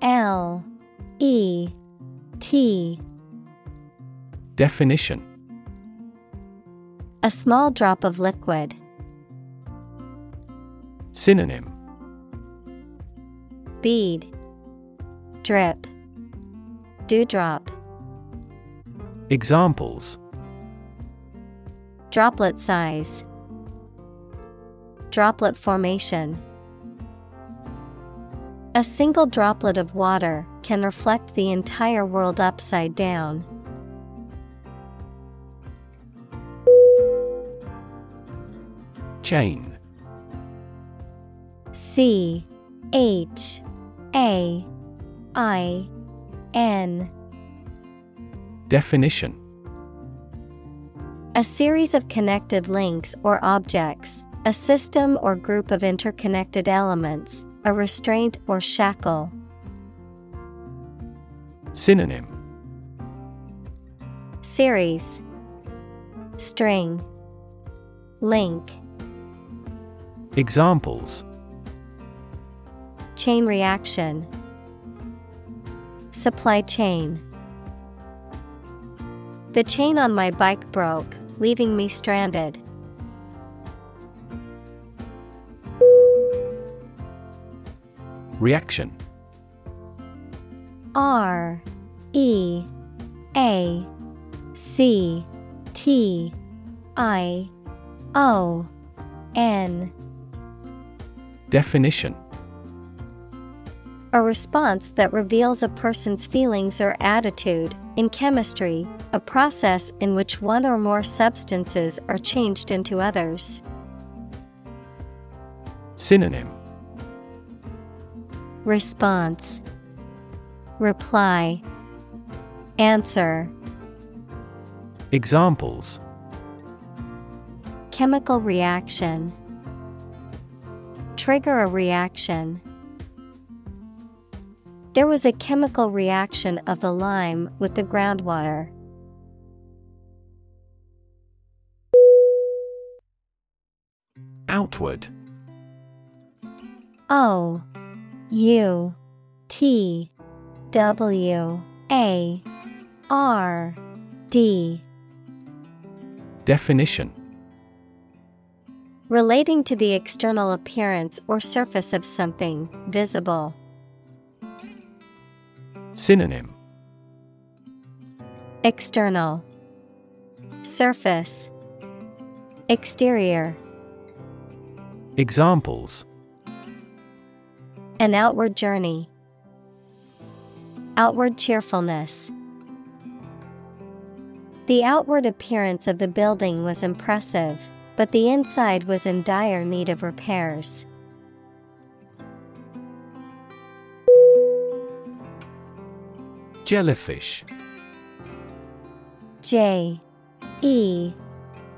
S1: L E T.
S2: Definition.
S1: A small drop of liquid.
S2: Synonym.
S1: Bead. Drip. Dewdrop.
S2: Examples.
S1: Droplet size. Droplet formation A single droplet of water can reflect the entire world upside down.
S2: Chain.
S1: C H A I N.
S2: Definition.
S1: A series of connected links or objects, a system or group of interconnected elements, a restraint or shackle.
S2: Synonym.
S1: Series. String. Link.
S2: Examples.
S1: Chain reaction. Supply chain. The chain on my bike broke, leaving me stranded.
S2: Reaction
S1: R E A C T I O N
S2: Definition
S1: A response that reveals a person's feelings or attitude. In chemistry, a process in which one or more substances are changed into others.
S2: Synonym
S1: Response Reply Answer.
S2: Examples.
S1: Chemical reaction. Trigger a reaction. There was a chemical reaction of the lime with the groundwater.
S2: Outward.
S1: O U T W A R D.
S2: Definition.
S1: Relating to the external appearance or surface of something, visible.
S2: Synonym.
S1: External. Surface. Exterior.
S2: Examples
S1: An outward journey. Outward cheerfulness. The outward appearance of the building was impressive, but the inside was in dire need of repairs.
S2: Jellyfish
S1: J E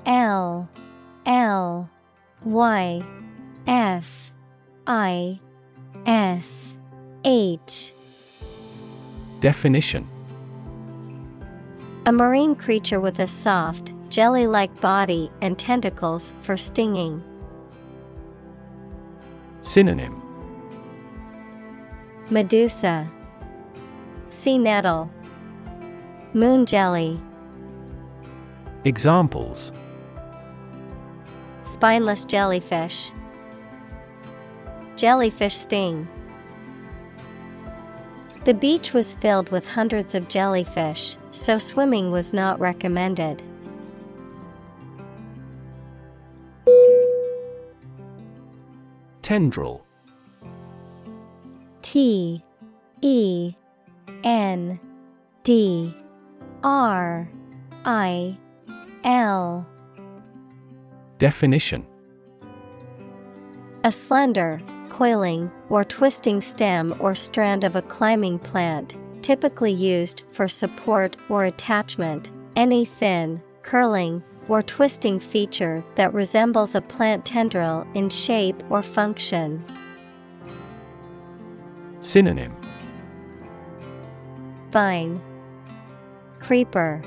S1: L L Y F I S H.
S2: Definition.
S1: A marine creature with a soft, jelly like body and tentacles for stinging.
S2: Synonym.
S1: Medusa, Sea nettle, Moon jelly,
S2: Examples.
S1: Spineless jellyfish, Jellyfish sting. The beach was filled with hundreds of jellyfish, so swimming was not recommended.
S2: Tendril
S1: T E N D R I L.
S2: Definition
S1: A slender, coiling, or twisting stem or strand of a climbing plant, typically used for support or attachment, any thin, curling, or twisting feature that resembles a plant tendril in shape or function.
S2: Synonym.
S1: Vine, Creeper,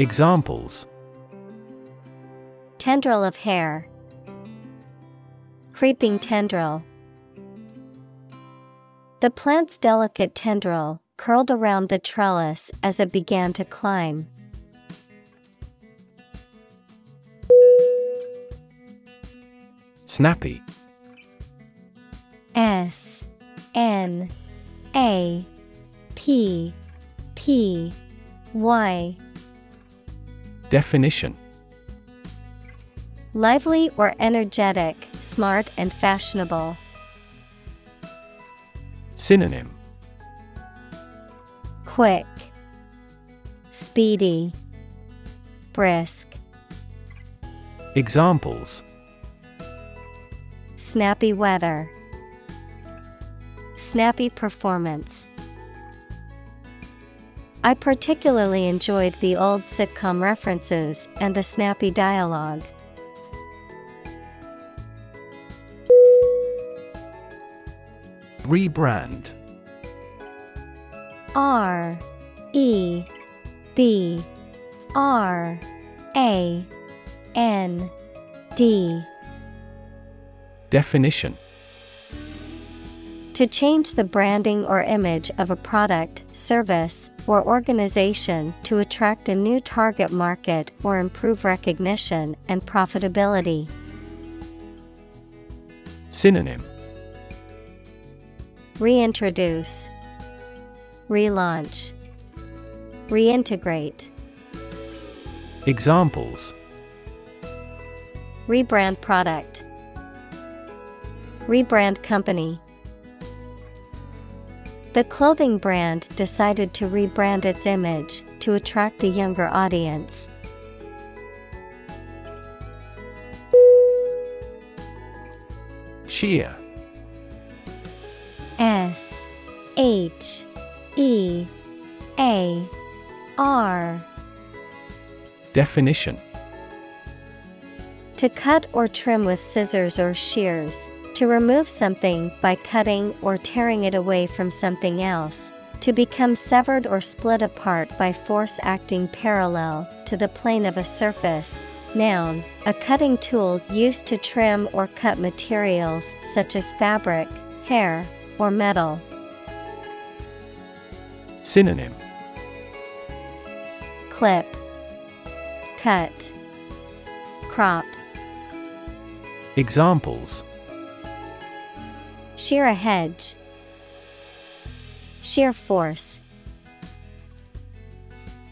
S2: Examples.
S1: Tendril of hair, Creeping tendril. The plant's delicate tendril curled around the trellis as it began to climb.
S2: Snappy
S1: S N A P P Y
S2: Definition
S1: Lively or energetic, smart and fashionable.
S2: Synonym
S1: Quick, Speedy, Brisk,
S2: Examples
S1: Snappy weather, Snappy performance. I particularly enjoyed the old sitcom references and the snappy dialogue.
S2: Rebrand.
S1: R E B R A N D.
S2: Definition.
S1: To change the branding or image of a product, service, or organization to attract a new target market or improve recognition and profitability.
S2: Synonym
S1: Reintroduce, Relaunch, Reintegrate.
S2: Examples
S1: Rebrand product. Rebrand company. The clothing brand decided to rebrand its image to attract a younger audience.
S2: Shear
S1: S H E A R
S2: Definition
S1: To cut or trim with scissors or shears, to remove something by cutting or tearing it away from something else, to become severed or split apart by force acting parallel to the plane of a surface. Noun, a cutting tool used to trim or cut materials such as fabric, hair, or metal.
S2: Synonym
S1: Clip, Cut, Crop.
S2: Examples
S1: Shear a hedge. Shear force.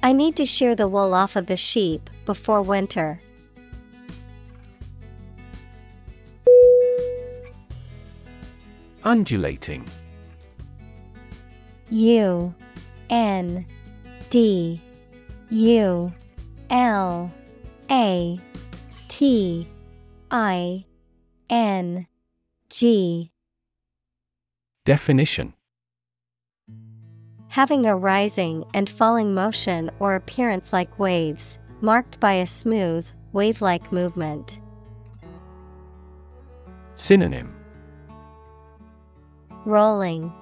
S1: I need to shear the wool off of the sheep before winter.
S2: Undulating.
S1: U N D. U L A T I N G.
S2: Definition.
S1: Having a rising and falling motion or appearance like waves, marked by a smooth, wave like movement.
S2: Synonym
S1: Rolling,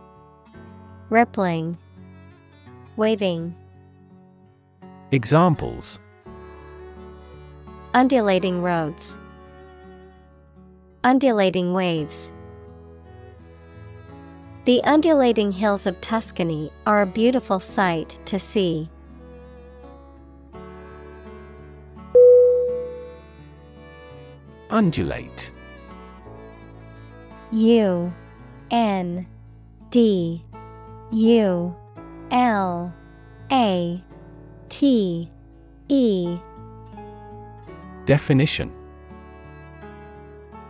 S1: Rippling, Waving.
S2: Examples
S1: Undulating roads, Undulating waves. The undulating hills of Tuscany are a beautiful sight to see.
S2: Undulate
S1: U N D U L A T E.
S2: Definition.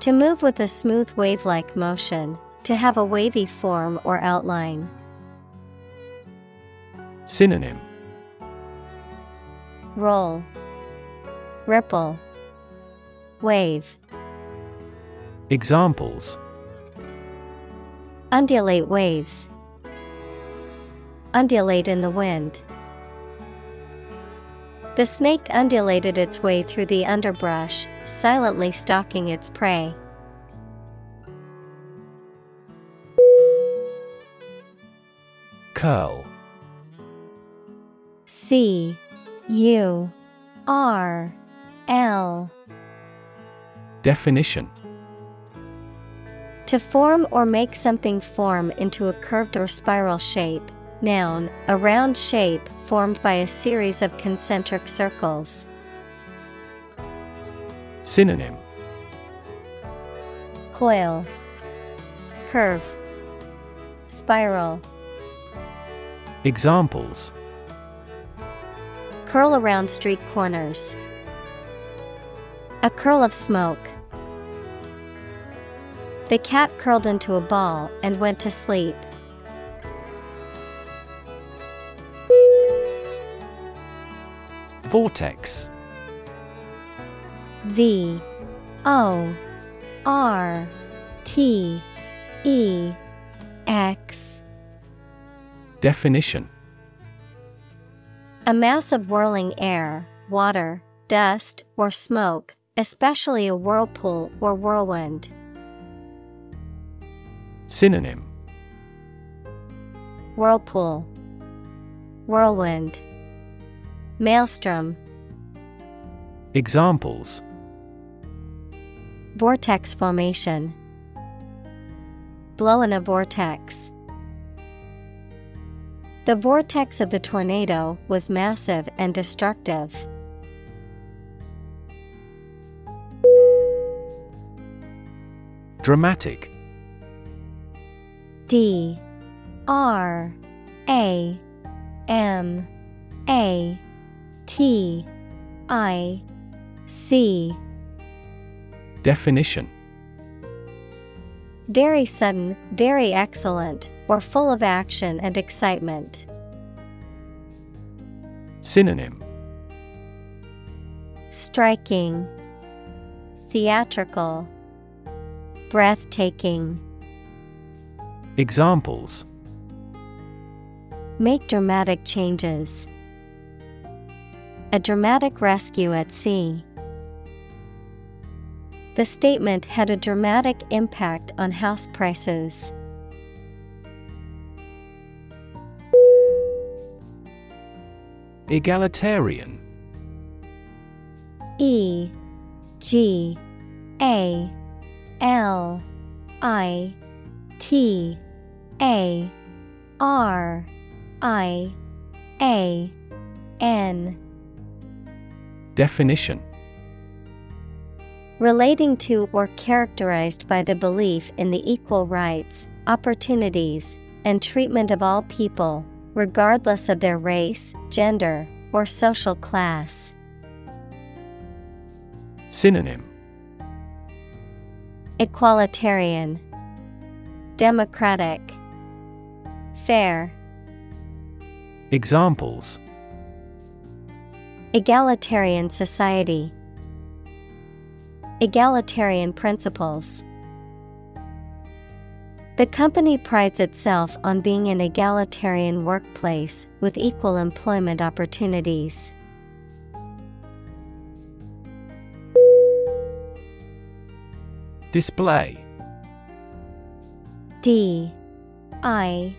S1: To move with a smooth wave like motion, to have a wavy form or outline.
S2: Synonym.
S1: Roll, Ripple, Wave.
S2: Examples
S1: Undulate waves. Undulate in the wind. The snake undulated its way through the underbrush, silently stalking its prey.
S2: Curl
S1: C U R L
S2: Definition
S1: To form or make something form into a curved or spiral shape. Noun, a round shape formed by a series of concentric circles.
S2: Synonym
S1: Coil, Curve, Spiral.
S2: Examples
S1: Curl around street corners. A curl of smoke. The cat curled into a ball and went to sleep.
S2: Vortex
S1: V O R T E X
S2: Definition
S1: A mass of whirling air, water, dust, or smoke, especially a whirlpool or whirlwind.
S2: Synonym
S1: Whirlpool, Whirlwind, Maelstrom,
S2: Examples
S1: Vortex formation. Blow in a vortex. The vortex of the tornado was massive and destructive.
S2: Dramatic
S1: D R A M A T I C.
S2: Definition.
S1: Very sudden, very excellent, or full of action and excitement.
S2: Synonym.
S1: Striking, Theatrical, Breathtaking.
S2: Examples
S1: Make dramatic changes. A dramatic rescue at sea. The statement had a dramatic impact on house prices.
S2: Egalitarian
S1: E G A L I T A R I A N.
S2: Definition.
S1: Relating to or characterized by the belief in the equal rights, opportunities, and treatment of all people, regardless of their race, gender, or social class.
S2: Synonym.
S1: Equalitarian, Democratic, Fair.
S2: Examples
S1: Egalitarian society. Egalitarian principles. The company prides itself on being an egalitarian workplace with equal employment opportunities.
S2: Display
S1: D I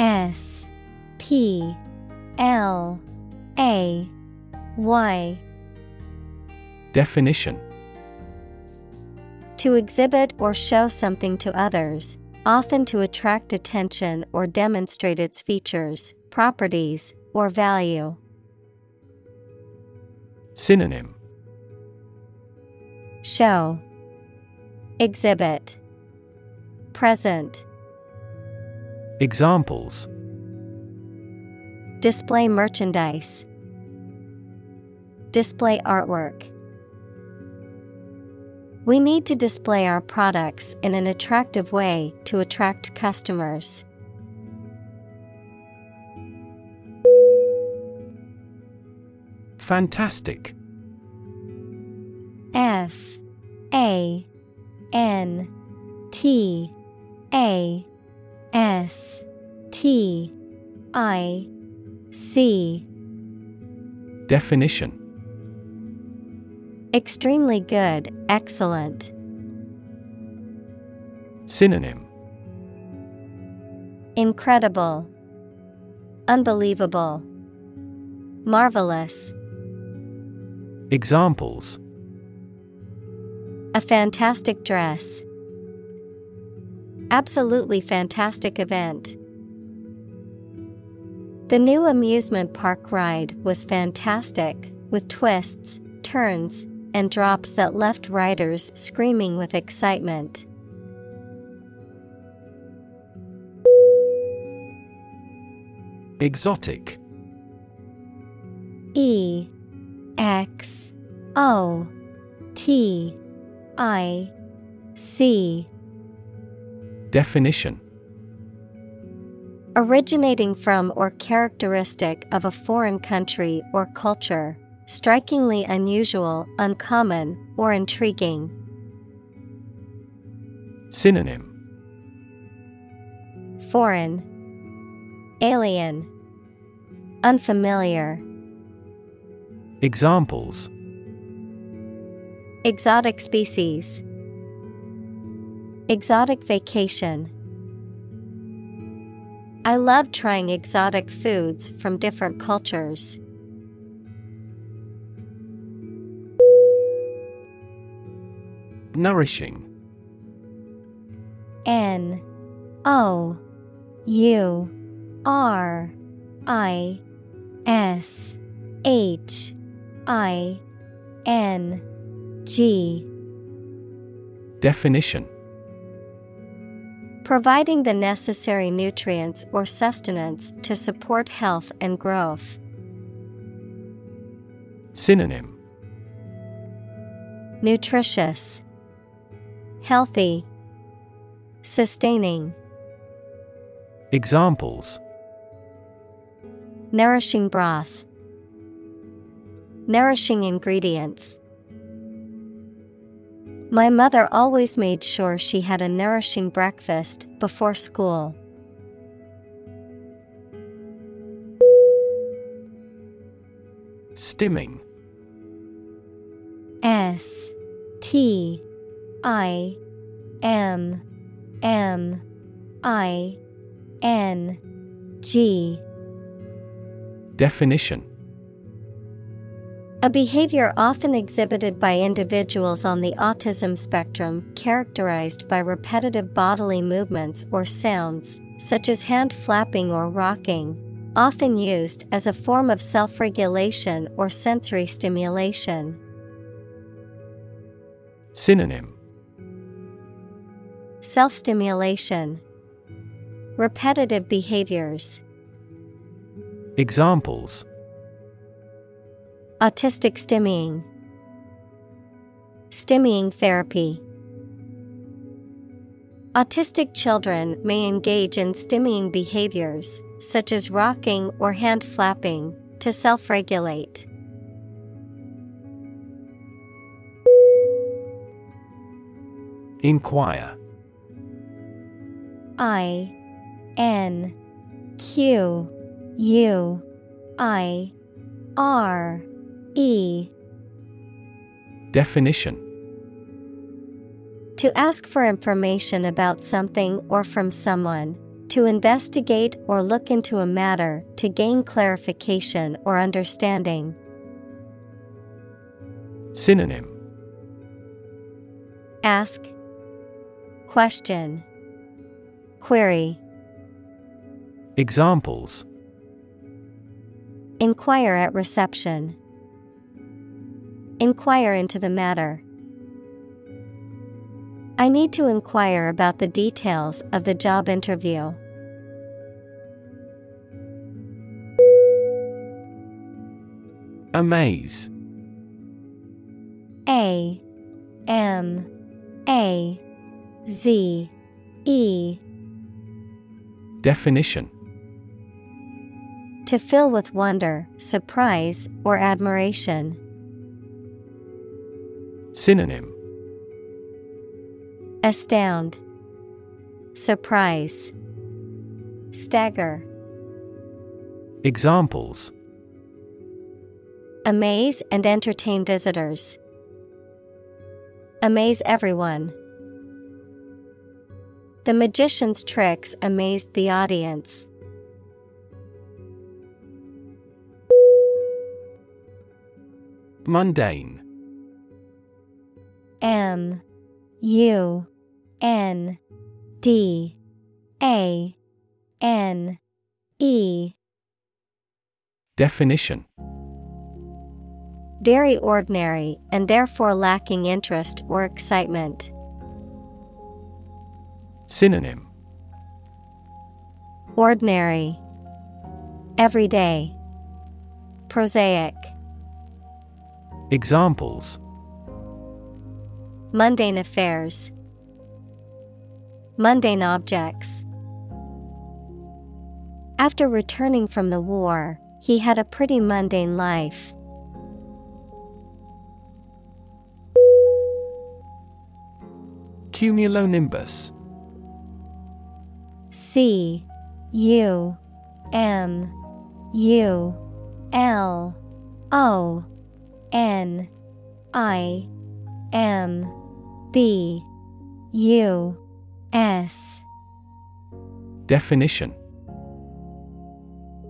S1: S P L A Y.
S2: Definition.
S1: To exhibit or show something to others, often to attract attention or demonstrate its features, properties, or value.
S2: Synonym.
S1: Show. Exhibit. Present
S2: Examples.
S1: Display merchandise. Display artwork. We need to display our products in an attractive way to attract customers.
S2: Fantastic.
S1: F A N T A S T I C.
S2: Definition.
S1: Extremely good, excellent.
S2: Synonym.
S1: Incredible, Unbelievable, Marvelous.
S2: Examples.
S1: A fantastic dress. Absolutely fantastic event. The new amusement park ride was fantastic, with twists, turns, and drops that left riders screaming with excitement.
S2: Exotic
S1: E X O T I C
S2: Definition.
S1: Originating from or characteristic of a foreign country or culture, strikingly unusual, uncommon, or intriguing.
S2: Synonym.
S1: Foreign, Alien, Unfamiliar.
S2: Examples.
S1: Exotic species, Exotic vacation. I love trying exotic foods from different cultures.
S2: Nourishing
S1: N O U R I S H I N G
S2: Definition
S1: Providing the necessary nutrients or sustenance to support health and growth.
S2: Synonym
S1: Nutritious, Healthy, Sustaining.
S2: Examples
S1: Nourishing broth, Nourishing ingredients. My mother always made sure she had a nourishing breakfast before school.
S2: Stimming.
S1: S T I M M I N G.
S2: Definition
S1: A behavior often exhibited by individuals on the autism spectrum characterized by repetitive bodily movements or sounds, such as hand flapping or rocking, often used as a form of self regulation or sensory stimulation.
S2: Synonym.
S1: Self stimulation, Repetitive behaviors,
S2: Examples
S1: Autistic stimming, Stimming therapy. Autistic children may engage in stimming behaviors, such as rocking or hand flapping, to self regulate.
S2: Inquire
S1: I N Q U I R E
S2: Definition
S1: To ask for information about something or from someone, to investigate or look into a matter to gain clarification or understanding.
S2: Synonym
S1: Ask, Question, Query.
S2: Examples
S1: Inquire at reception. Inquire into the matter. I need to inquire about the details of the job interview.
S2: Amaze
S1: A M A Z E
S2: Definition
S1: To fill with wonder, surprise, or admiration.
S2: Synonym
S1: Astound, Surprise, Stagger.
S2: Examples
S1: Amaze and entertain visitors. Amaze everyone. The magician's tricks amazed the audience.
S2: Mundane
S1: M U N D A N E.
S2: Definition.
S1: Very ordinary and therefore lacking interest or excitement.
S2: Synonym.
S1: Ordinary, Everyday, Prosaic.
S2: Examples
S1: Mundane affairs, Mundane objects. After returning from the war, he had a pretty mundane life.
S2: Cumulonimbus
S1: C U M U L O N I M B U S.
S2: Definition.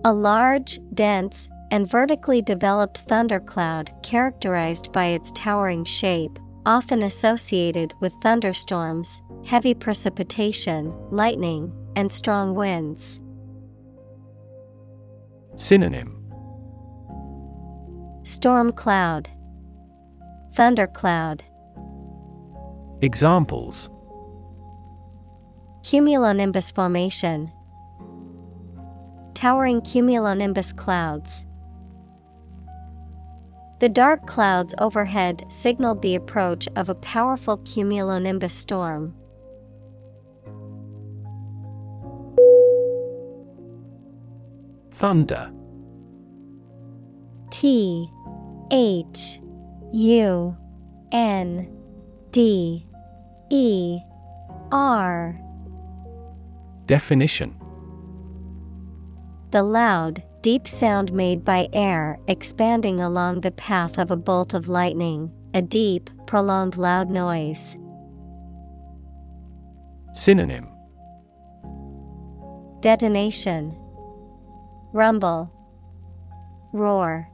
S1: A large, dense, and vertically developed thundercloud characterized by its towering shape, often associated with thunderstorms, heavy precipitation, lightning, and strong winds.
S2: Synonym.
S1: Storm cloud, Thundercloud,
S2: Examples
S1: Cumulonimbus formation, Towering cumulonimbus clouds. The dark clouds overhead signaled the approach of a powerful cumulonimbus storm.
S2: Thunder
S1: T H U N D E R.
S2: Definition.
S1: The loud, deep sound made by air expanding along the path of a bolt of lightning, a deep, prolonged loud noise.
S2: Synonym.
S1: Detonation, Rumble, Roar,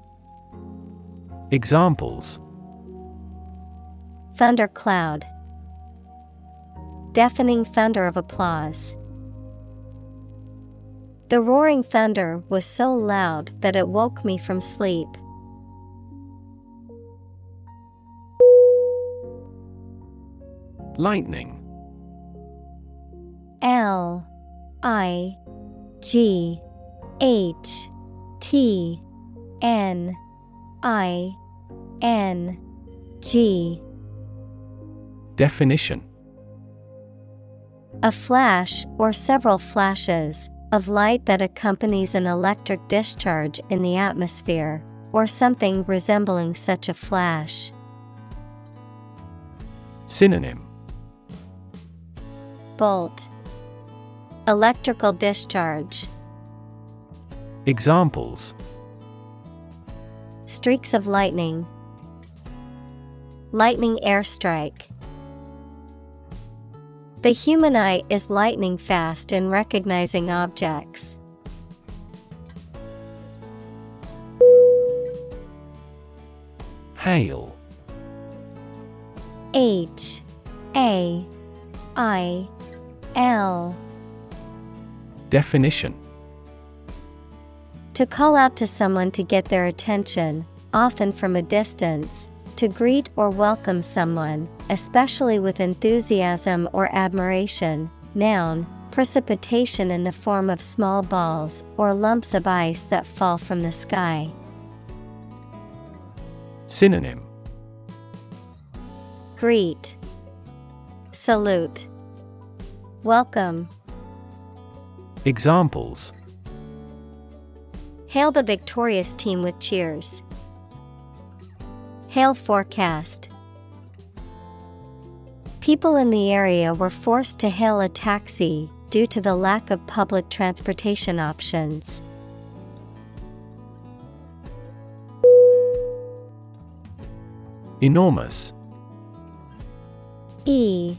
S2: Examples.
S1: Thundercloud, Deafening thunder of applause. The roaring thunder was so loud that it woke me from sleep.
S2: Lightning
S1: L I G H T N I N G
S2: Definition
S1: A flash or several flashes of light that accompanies an electric discharge in the atmosphere, or something resembling such a flash.
S2: Synonym.
S1: Bolt. Electrical discharge.
S2: Examples.
S1: Streaks of lightning. Lightning airstrike The human eye is lightning fast in recognizing objects.
S2: Hail.
S1: H. A. I. L.
S2: Definition.
S1: To call out to someone to get their attention, often from a distance, to greet or welcome someone, especially with enthusiasm or admiration. Noun, precipitation in the form of small balls or lumps of ice that fall from the sky.
S2: Synonym
S1: Greet, Salute, Welcome.
S2: Examples
S1: Hail the victorious team with cheers. Hail forecast. People in the area were forced to hail a taxi due to the lack of public transportation options.
S2: Enormous.
S1: E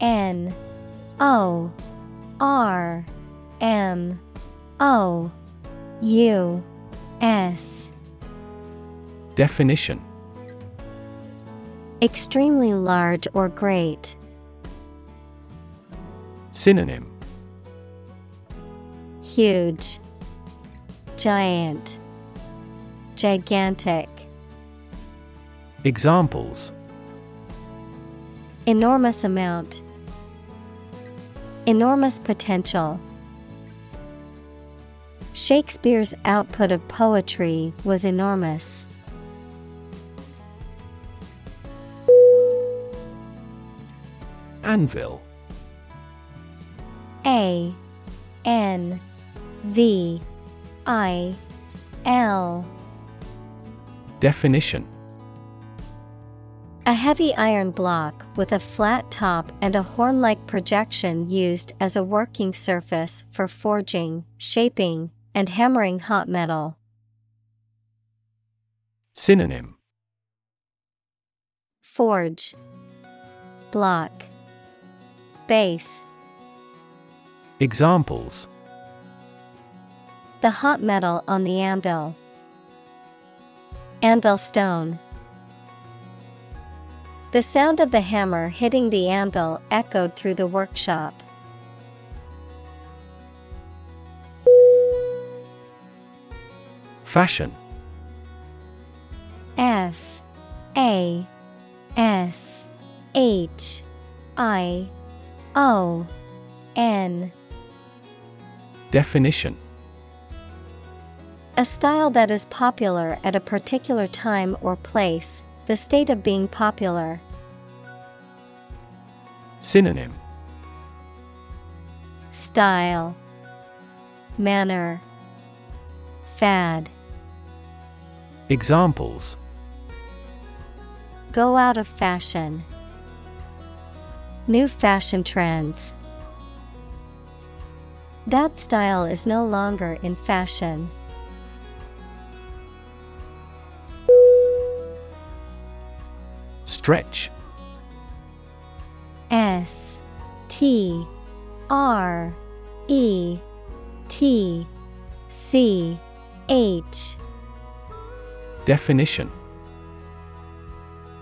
S1: N O R M O U S.
S2: Definition
S1: Extremely large or great.
S2: Synonym
S1: Huge, Giant, Gigantic.
S2: Examples
S1: Enormous amount, Enormous potential. Shakespeare's output of poetry was enormous.
S2: Anvil.
S1: A N V I L.
S2: Definition.
S1: A heavy iron block with a flat top and a horn like projection used as a working surface for forging, shaping, and hammering hot metal.
S2: Synonym.
S1: Forge, Block, Base.
S2: Examples
S1: The hot metal on the anvil. Anvil stone. The sound of the hammer hitting the anvil echoed through the workshop.
S2: Fashion
S1: F A S H I O N.
S2: Definition.
S1: A style that is popular at a particular time or place, the state of being popular.
S2: Synonym.
S1: Style. Manner. Fad.
S2: Examples.
S1: Go out of fashion. New fashion trends. That style is no longer in fashion.
S2: Stretch
S1: S T R E T C H
S2: Definition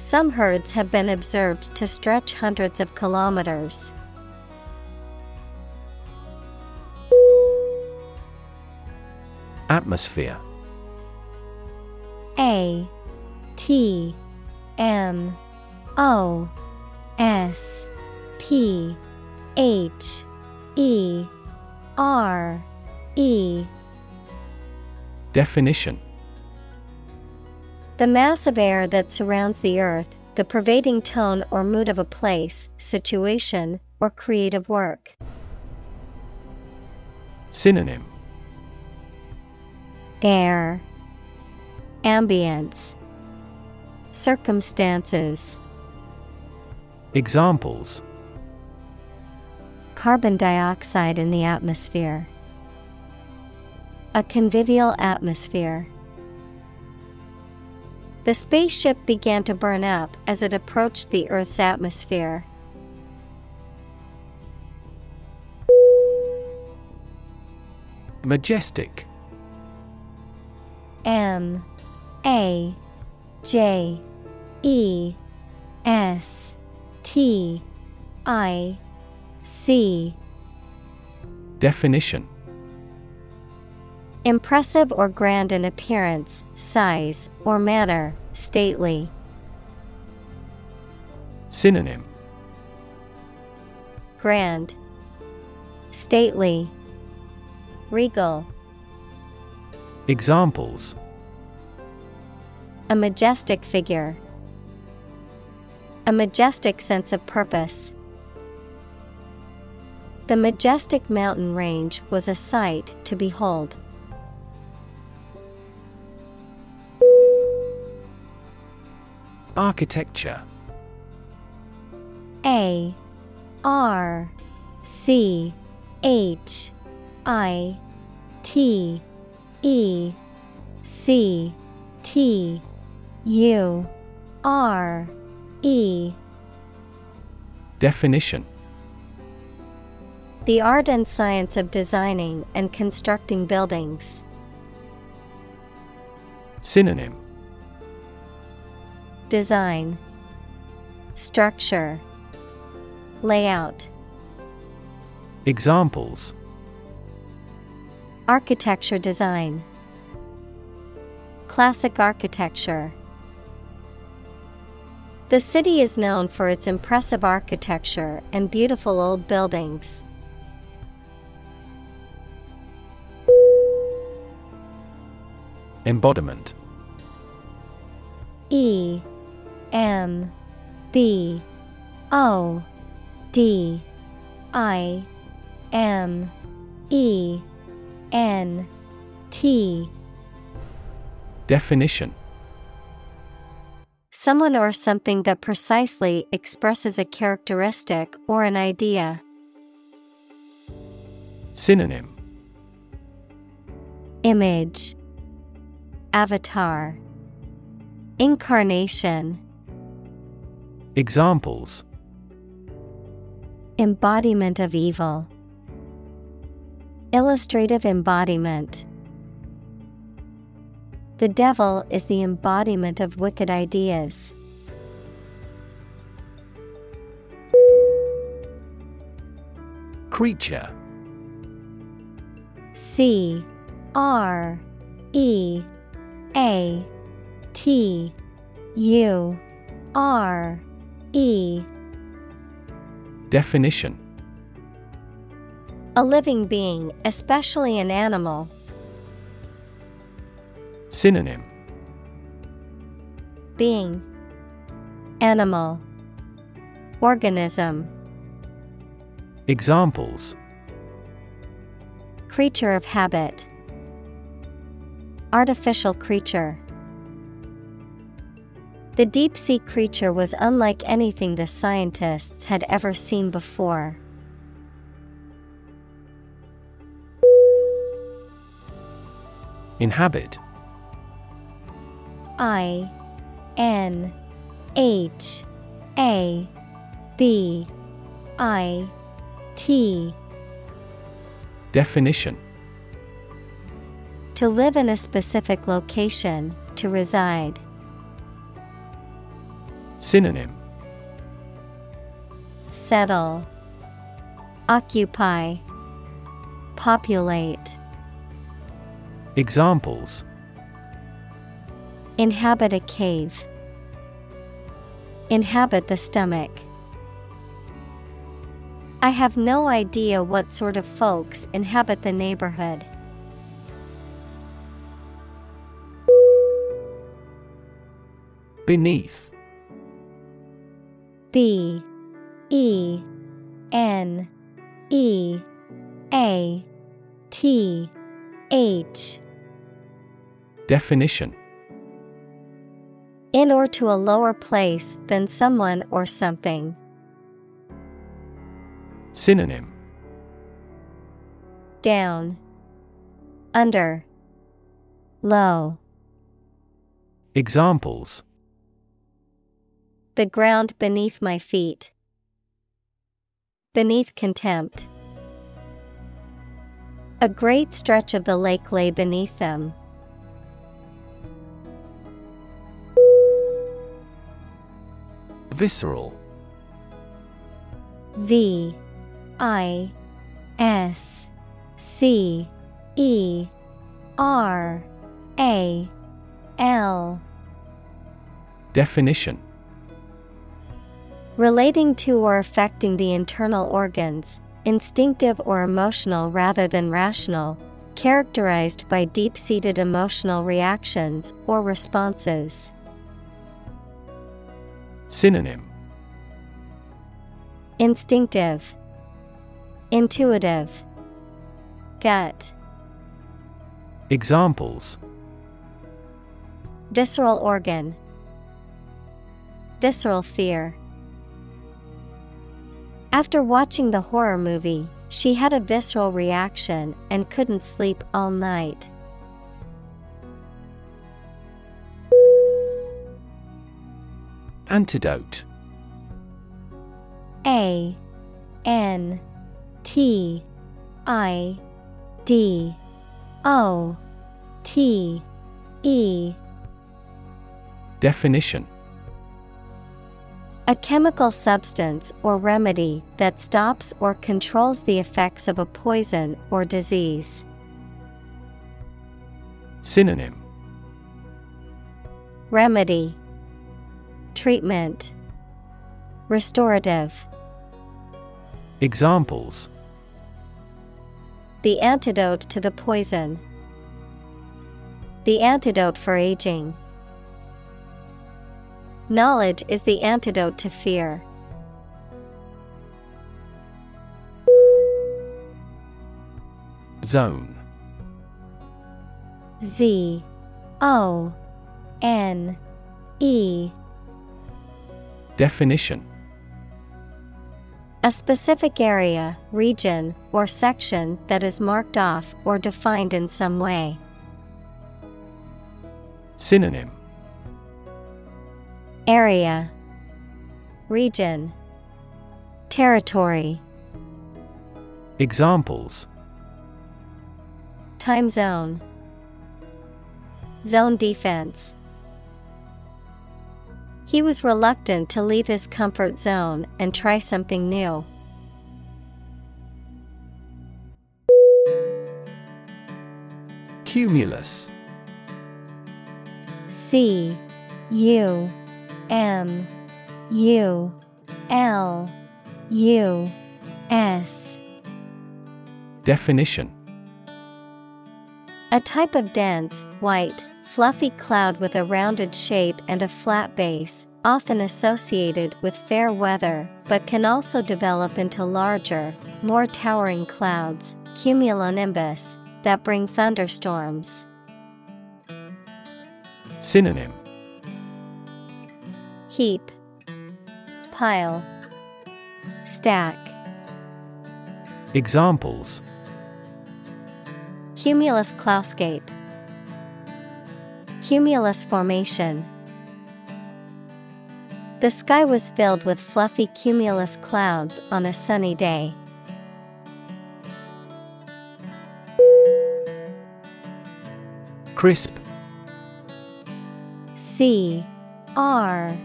S1: Some herds have been observed to stretch hundreds of kilometers.
S2: Atmosphere.
S1: A T M O S P H E R E.
S2: Definition
S1: The mass of air that surrounds the earth, the pervading tone or mood of a place, situation, or creative work.
S2: Synonym
S1: Air, Ambience, Circumstances,
S2: Examples
S1: Carbon dioxide in the atmosphere. A convivial atmosphere. The spaceship began to burn up as it approached the Earth's atmosphere.
S2: Majestic.
S1: M A J E S T I C.
S2: Definition
S1: Impressive or grand in appearance, size, or manner, stately.
S2: Synonym
S1: Grand, stately, regal.
S2: Examples
S1: A majestic figure, a majestic sense of purpose. The majestic mountain range was a sight to behold.
S2: Architecture.
S1: A R C H I T E C T U R E.
S2: Definition.
S1: The art and science of designing and constructing buildings.
S2: Synonym
S1: Design. Structure. Layout.
S2: Examples.
S1: Architecture design. Classic architecture. The city is known for its impressive architecture and beautiful old buildings.
S2: Embodiment
S1: B O D I M E N T.
S2: Definition.
S1: Someone or something that precisely expresses a characteristic or an idea.
S2: Synonym.
S1: Image. Avatar. Incarnation
S2: Examples.
S1: Embodiment of evil. Illustrative embodiment. The devil is the embodiment of wicked ideas.
S2: Creature.
S1: C R E A T U R E.
S2: Definition.
S1: A living being, especially an animal.
S2: Synonym.
S1: Being. Animal. Organism.
S2: Examples.
S1: Creature of habit. Artificial creature The deep sea creature was unlike anything the scientists had ever seen before.
S2: Inhabit
S1: I N H A B I T
S2: Definition
S1: To live in a specific location, to reside.
S2: Synonym
S1: Settle, Occupy, Populate.
S2: Examples
S1: Inhabit a cave. Inhabit the stomach. I have no idea what sort of folks inhabit the neighborhood.
S2: Beneath
S1: B E N E A T H.
S2: Definition.
S1: In or to a lower place than someone or something.
S2: Synonym.
S1: Down, Under, Low.
S2: Examples
S1: The ground beneath my feet. Beneath contempt. A great stretch of the lake lay beneath them.
S2: Visceral
S1: V I S C E R A L
S2: Definition
S1: Relating to or affecting the internal organs, instinctive or emotional rather than rational, characterized by deep seated emotional reactions or responses.
S2: Synonym
S1: Instinctive, Intuitive, Gut.
S2: Examples
S1: Visceral organ, Visceral fear. After watching the horror movie, she had a visceral reaction and couldn't sleep all night.
S2: Antidote.
S1: A N T I D O T E.
S2: Definition
S1: A chemical substance or remedy that stops or controls the effects of a poison or disease.
S2: Synonym
S1: Remedy Treatment Restorative
S2: Examples
S1: The antidote to the poison. The antidote for aging. Knowledge is the antidote to fear.
S2: Zone
S1: Z O N E
S2: Definition
S1: A specific area, region, or section that is marked off or defined in some way.
S2: Synonym
S1: Area. Region. Territory.
S2: Examples.
S1: Time zone. Zone defense. He was reluctant to leave his comfort zone and try something new.
S2: Cumulus.
S1: C U M U L U S.
S2: Definition.
S1: A type of dense, white, fluffy cloud with a rounded shape and a flat base, often associated with fair weather, but can also develop into larger, more towering clouds, cumulonimbus, that bring thunderstorms.
S2: Synonym
S1: Heap, Pile, Stack.
S2: Examples
S1: Cumulus cloudescape. Cumulus formation. The sky was filled with fluffy cumulus clouds on a sunny day.
S2: Crisp
S1: C R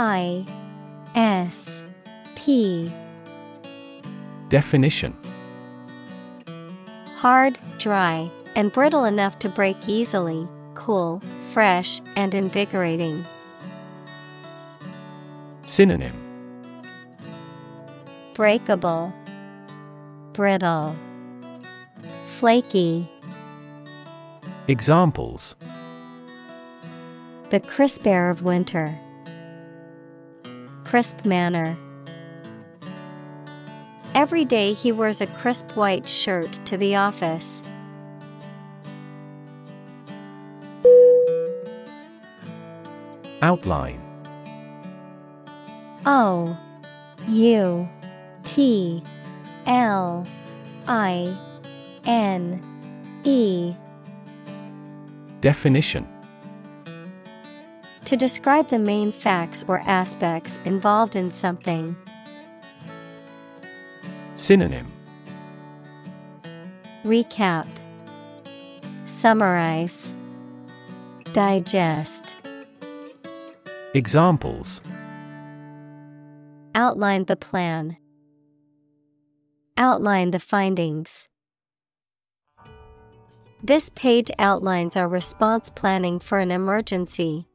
S1: I S P
S2: Definition
S1: Hard, dry, and brittle enough to break easily, cool, fresh, and invigorating.
S2: Synonym
S1: Breakable, brittle, flaky.
S2: Examples
S1: The crisp air of winter. Crisp manner. Every day he wears a crisp white shirt to the office.
S2: Outline
S1: O U T L I N E
S2: Definition
S1: To describe the main facts or aspects involved in something.
S2: Synonym
S1: Recap Summarize Digest
S2: Examples
S1: Outline the plan. Outline the findings. This page outlines our response planning for an emergency.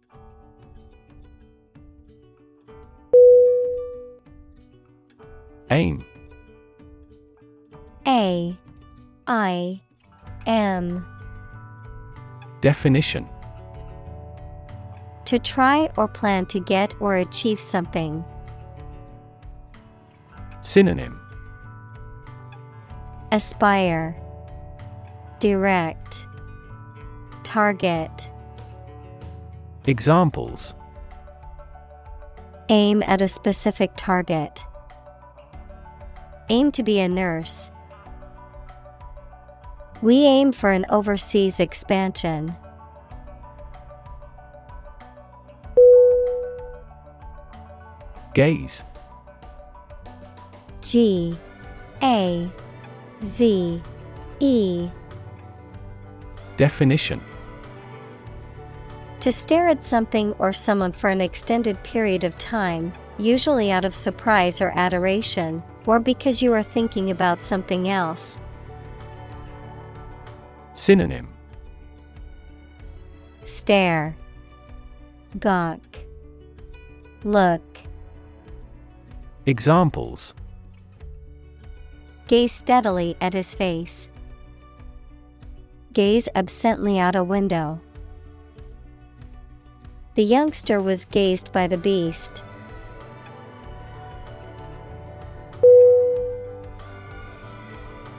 S2: Aim
S1: A I M.
S2: Definition.
S1: To try or plan to get or achieve something.
S2: Synonym.
S1: Aspire. Direct. Target.
S2: Examples.
S1: Aim at a specific target. Aim to be a nurse. We aim for an overseas expansion.
S2: Gaze
S1: G A Z E
S2: Definition
S1: To stare at something or someone for an extended period of time, usually out of surprise or adoration, or because you are thinking about something else.
S2: Synonym
S1: Stare, Gawk, Look.
S2: Examples
S1: Gaze steadily at his face. Gaze absently out a window. The youngster was gazed by the beast.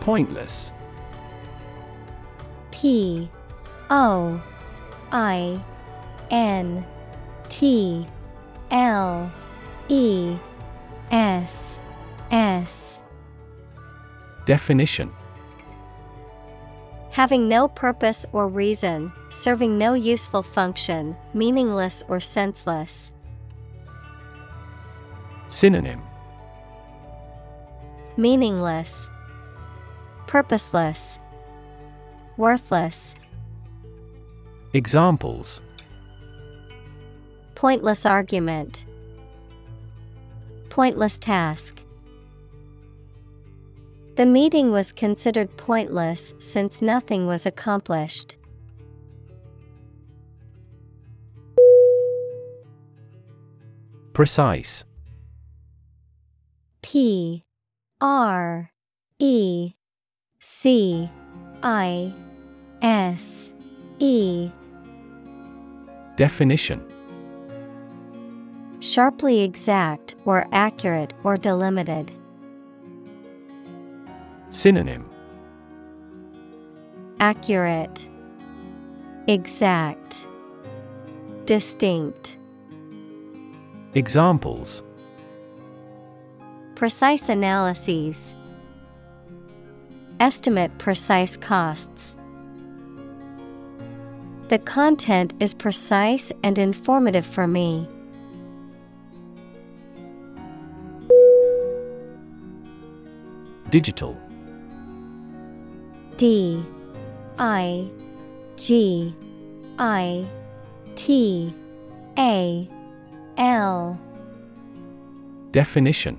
S2: Pointless.
S1: P O I N T L E S S.
S2: Definition.
S1: Having no purpose or reason, serving no useful function, meaningless or senseless.
S2: Synonym.
S1: Meaningless, Purposeless, Worthless.
S2: Examples
S1: Pointless argument, Pointless task. The meeting was considered pointless since nothing was accomplished.
S2: Precise
S1: P R E C I S E
S2: Definition
S1: Sharply exact or accurate or delimited.
S2: Synonym
S1: Accurate, Exact, Distinct.
S2: Examples
S1: Precise analyses. Estimate precise costs. The content is precise and informative for me.
S2: Digital
S1: D I G I T A L
S2: Definition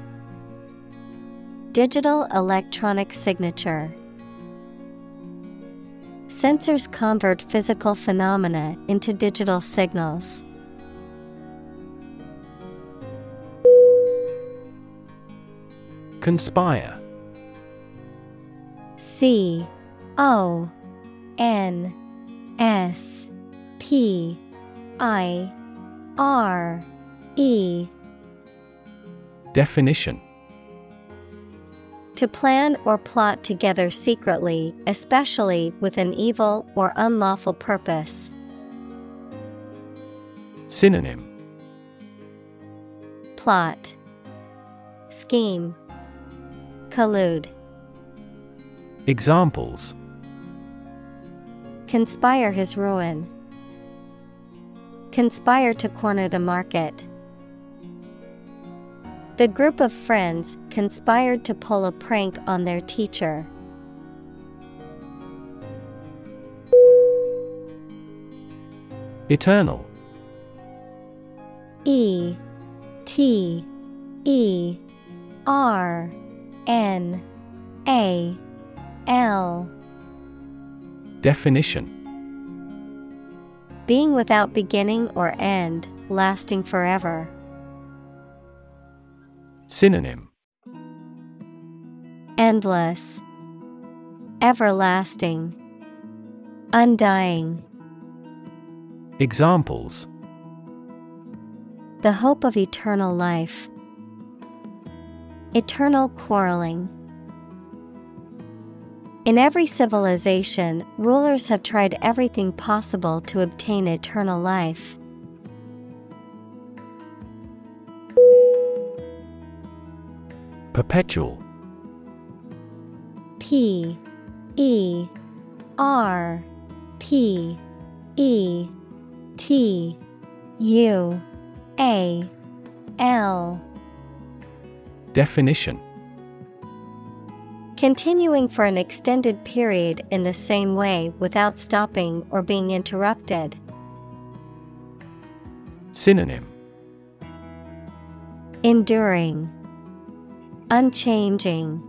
S1: Digital electronic signature. Sensors convert physical phenomena into digital signals.
S2: Conspire
S1: C O N S P I R E
S2: Definition
S1: To plan or plot together secretly, especially with an evil or unlawful purpose.
S2: Synonym
S1: Plot Scheme Collude
S2: Examples
S1: Conspire his ruin. Conspire to corner the market. The group of friends conspired to pull a prank on their teacher.
S2: Eternal.
S1: E T E R N A L
S2: Definition
S1: Being without beginning or end, lasting forever.
S2: Synonym
S1: Endless, Everlasting, Undying.
S2: Examples
S1: The hope of eternal life. Eternal quarreling. In every civilization, rulers have tried everything possible to obtain eternal life.
S2: Perpetual.
S1: P E R P E T U A L.
S2: Definition.
S1: Continuing for an extended period in the same way without stopping or being interrupted.
S2: Synonym.
S1: Enduring, Unchanging,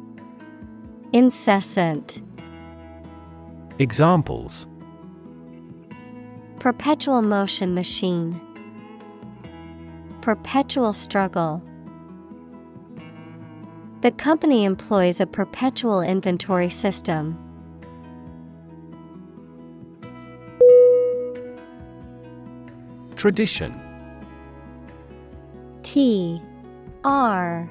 S1: Incessant.
S2: Examples
S1: Perpetual motion machine. Perpetual struggle. The company employs a perpetual inventory system.
S2: Tradition
S1: T R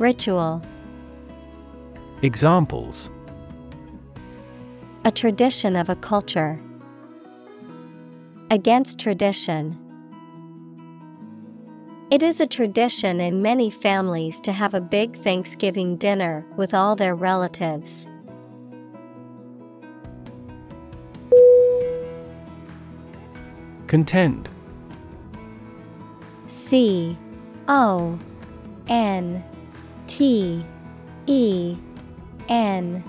S1: Ritual.
S2: Examples
S1: A tradition of a culture. Against tradition. It is a tradition in many families to have a big Thanksgiving dinner with all their relatives.
S2: Contend
S1: C O N T E N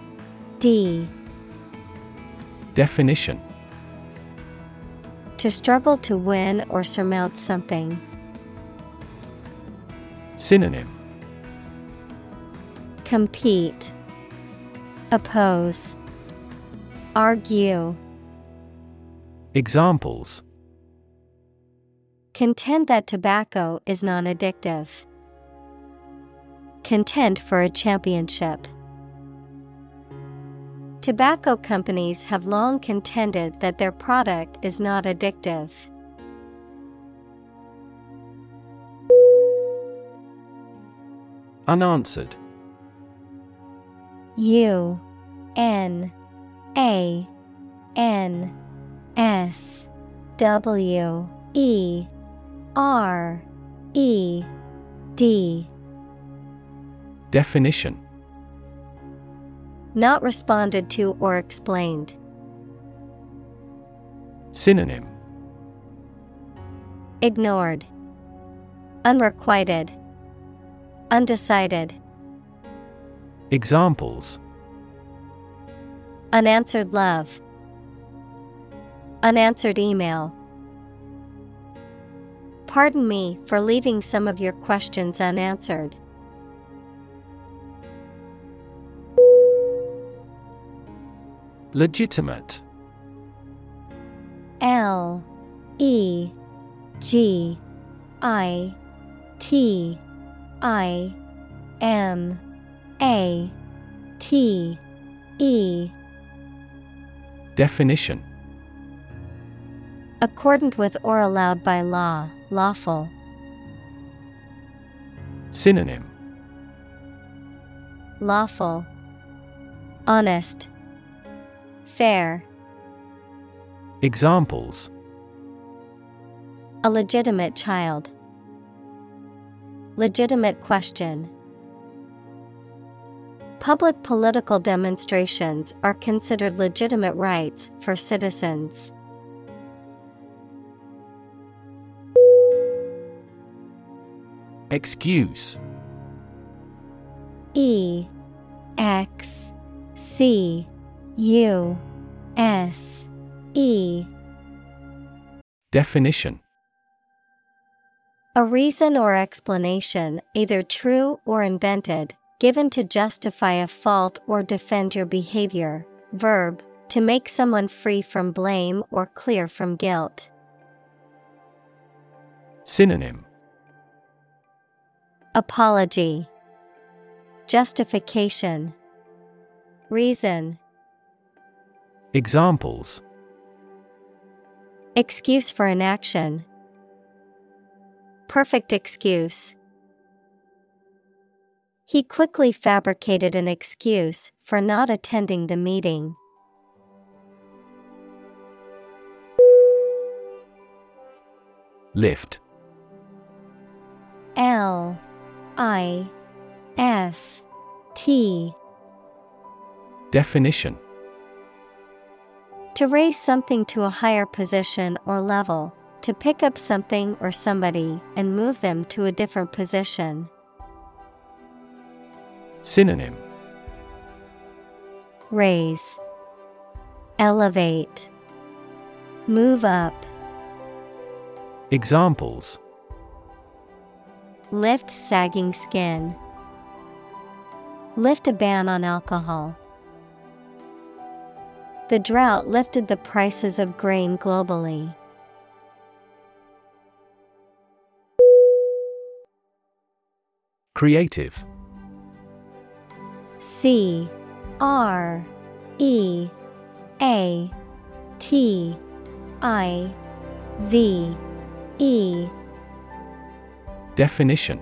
S1: D
S2: Definition
S1: To struggle to win or surmount something.
S2: Synonym
S1: Compete, Oppose, Argue.
S2: Examples
S1: Contend that tobacco is non addictive. Contend for a championship. Tobacco companies have long contended that their product is not addictive.
S2: Unanswered
S1: U N A N S W E R E D
S2: Definition
S1: Not responded to or explained.
S2: Synonym
S1: Ignored. Unrequited. Undecided.
S2: Examples
S1: Unanswered love. Unanswered email. Pardon me for leaving some of your questions unanswered.
S2: Legitimate.
S1: L E G I T I M A T E.
S2: Definition.
S1: Accordant with or allowed by law, lawful.
S2: Synonym.
S1: Lawful, honest, fair.
S2: Examples
S1: A legitimate child. Legitimate question. Public political demonstrations are considered legitimate rights for citizens.
S2: Excuse
S1: E X C U S E.
S2: Definition.
S1: A reason or explanation, either true or invented, given to justify a fault or defend your behavior. Verb, to make someone free from blame or clear from guilt.
S2: Synonym.
S1: Apology, Justification, Reason,
S2: Examples
S1: Excuse for inaction. Perfect excuse. He quickly fabricated an excuse for not attending the meeting.
S2: Lift
S1: L I F T
S2: Definition
S1: To raise something to a higher position or level, to pick up something or somebody and move them to a different position.
S2: Synonym.
S1: Raise, Elevate, Move up,
S2: Examples.
S1: Lift sagging skin, Lift a ban on alcohol. The drought lifted the prices of grain globally.
S2: Creative.
S1: C R E A T I V E.
S2: Definition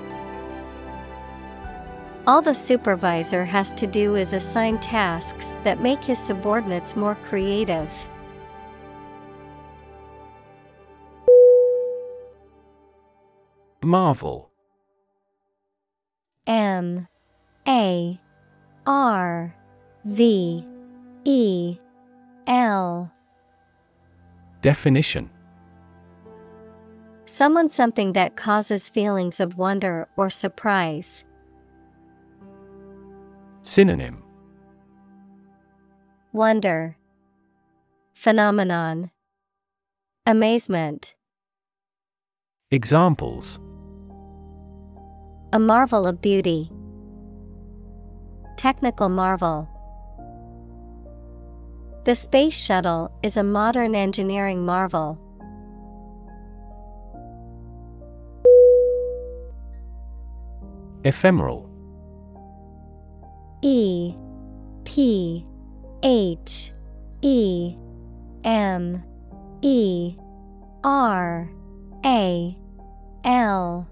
S1: All the supervisor has to do is assign tasks that make his subordinates more creative.
S2: Marvel.
S1: M. A. R. V. E. L.
S2: Definition.
S1: Someone something that causes feelings of wonder or surprise.
S2: Synonym
S1: Wonder Phenomenon Amazement
S2: Examples
S1: A marvel of beauty. Technical marvel. The Space Shuttle is a modern engineering marvel.
S2: Ephemeral
S1: E P H E M E R A L.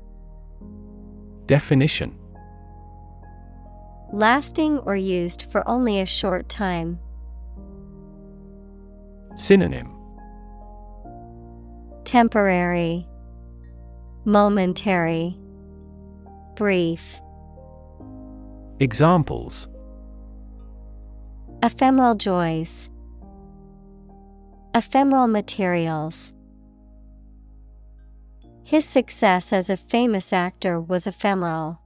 S2: Definition.
S1: Lasting or used for only a short time.
S2: Synonym.
S1: Temporary, Momentary, Brief.
S2: Examples
S1: Ephemeral joys, Ephemeral materials. His success as a famous actor was ephemeral.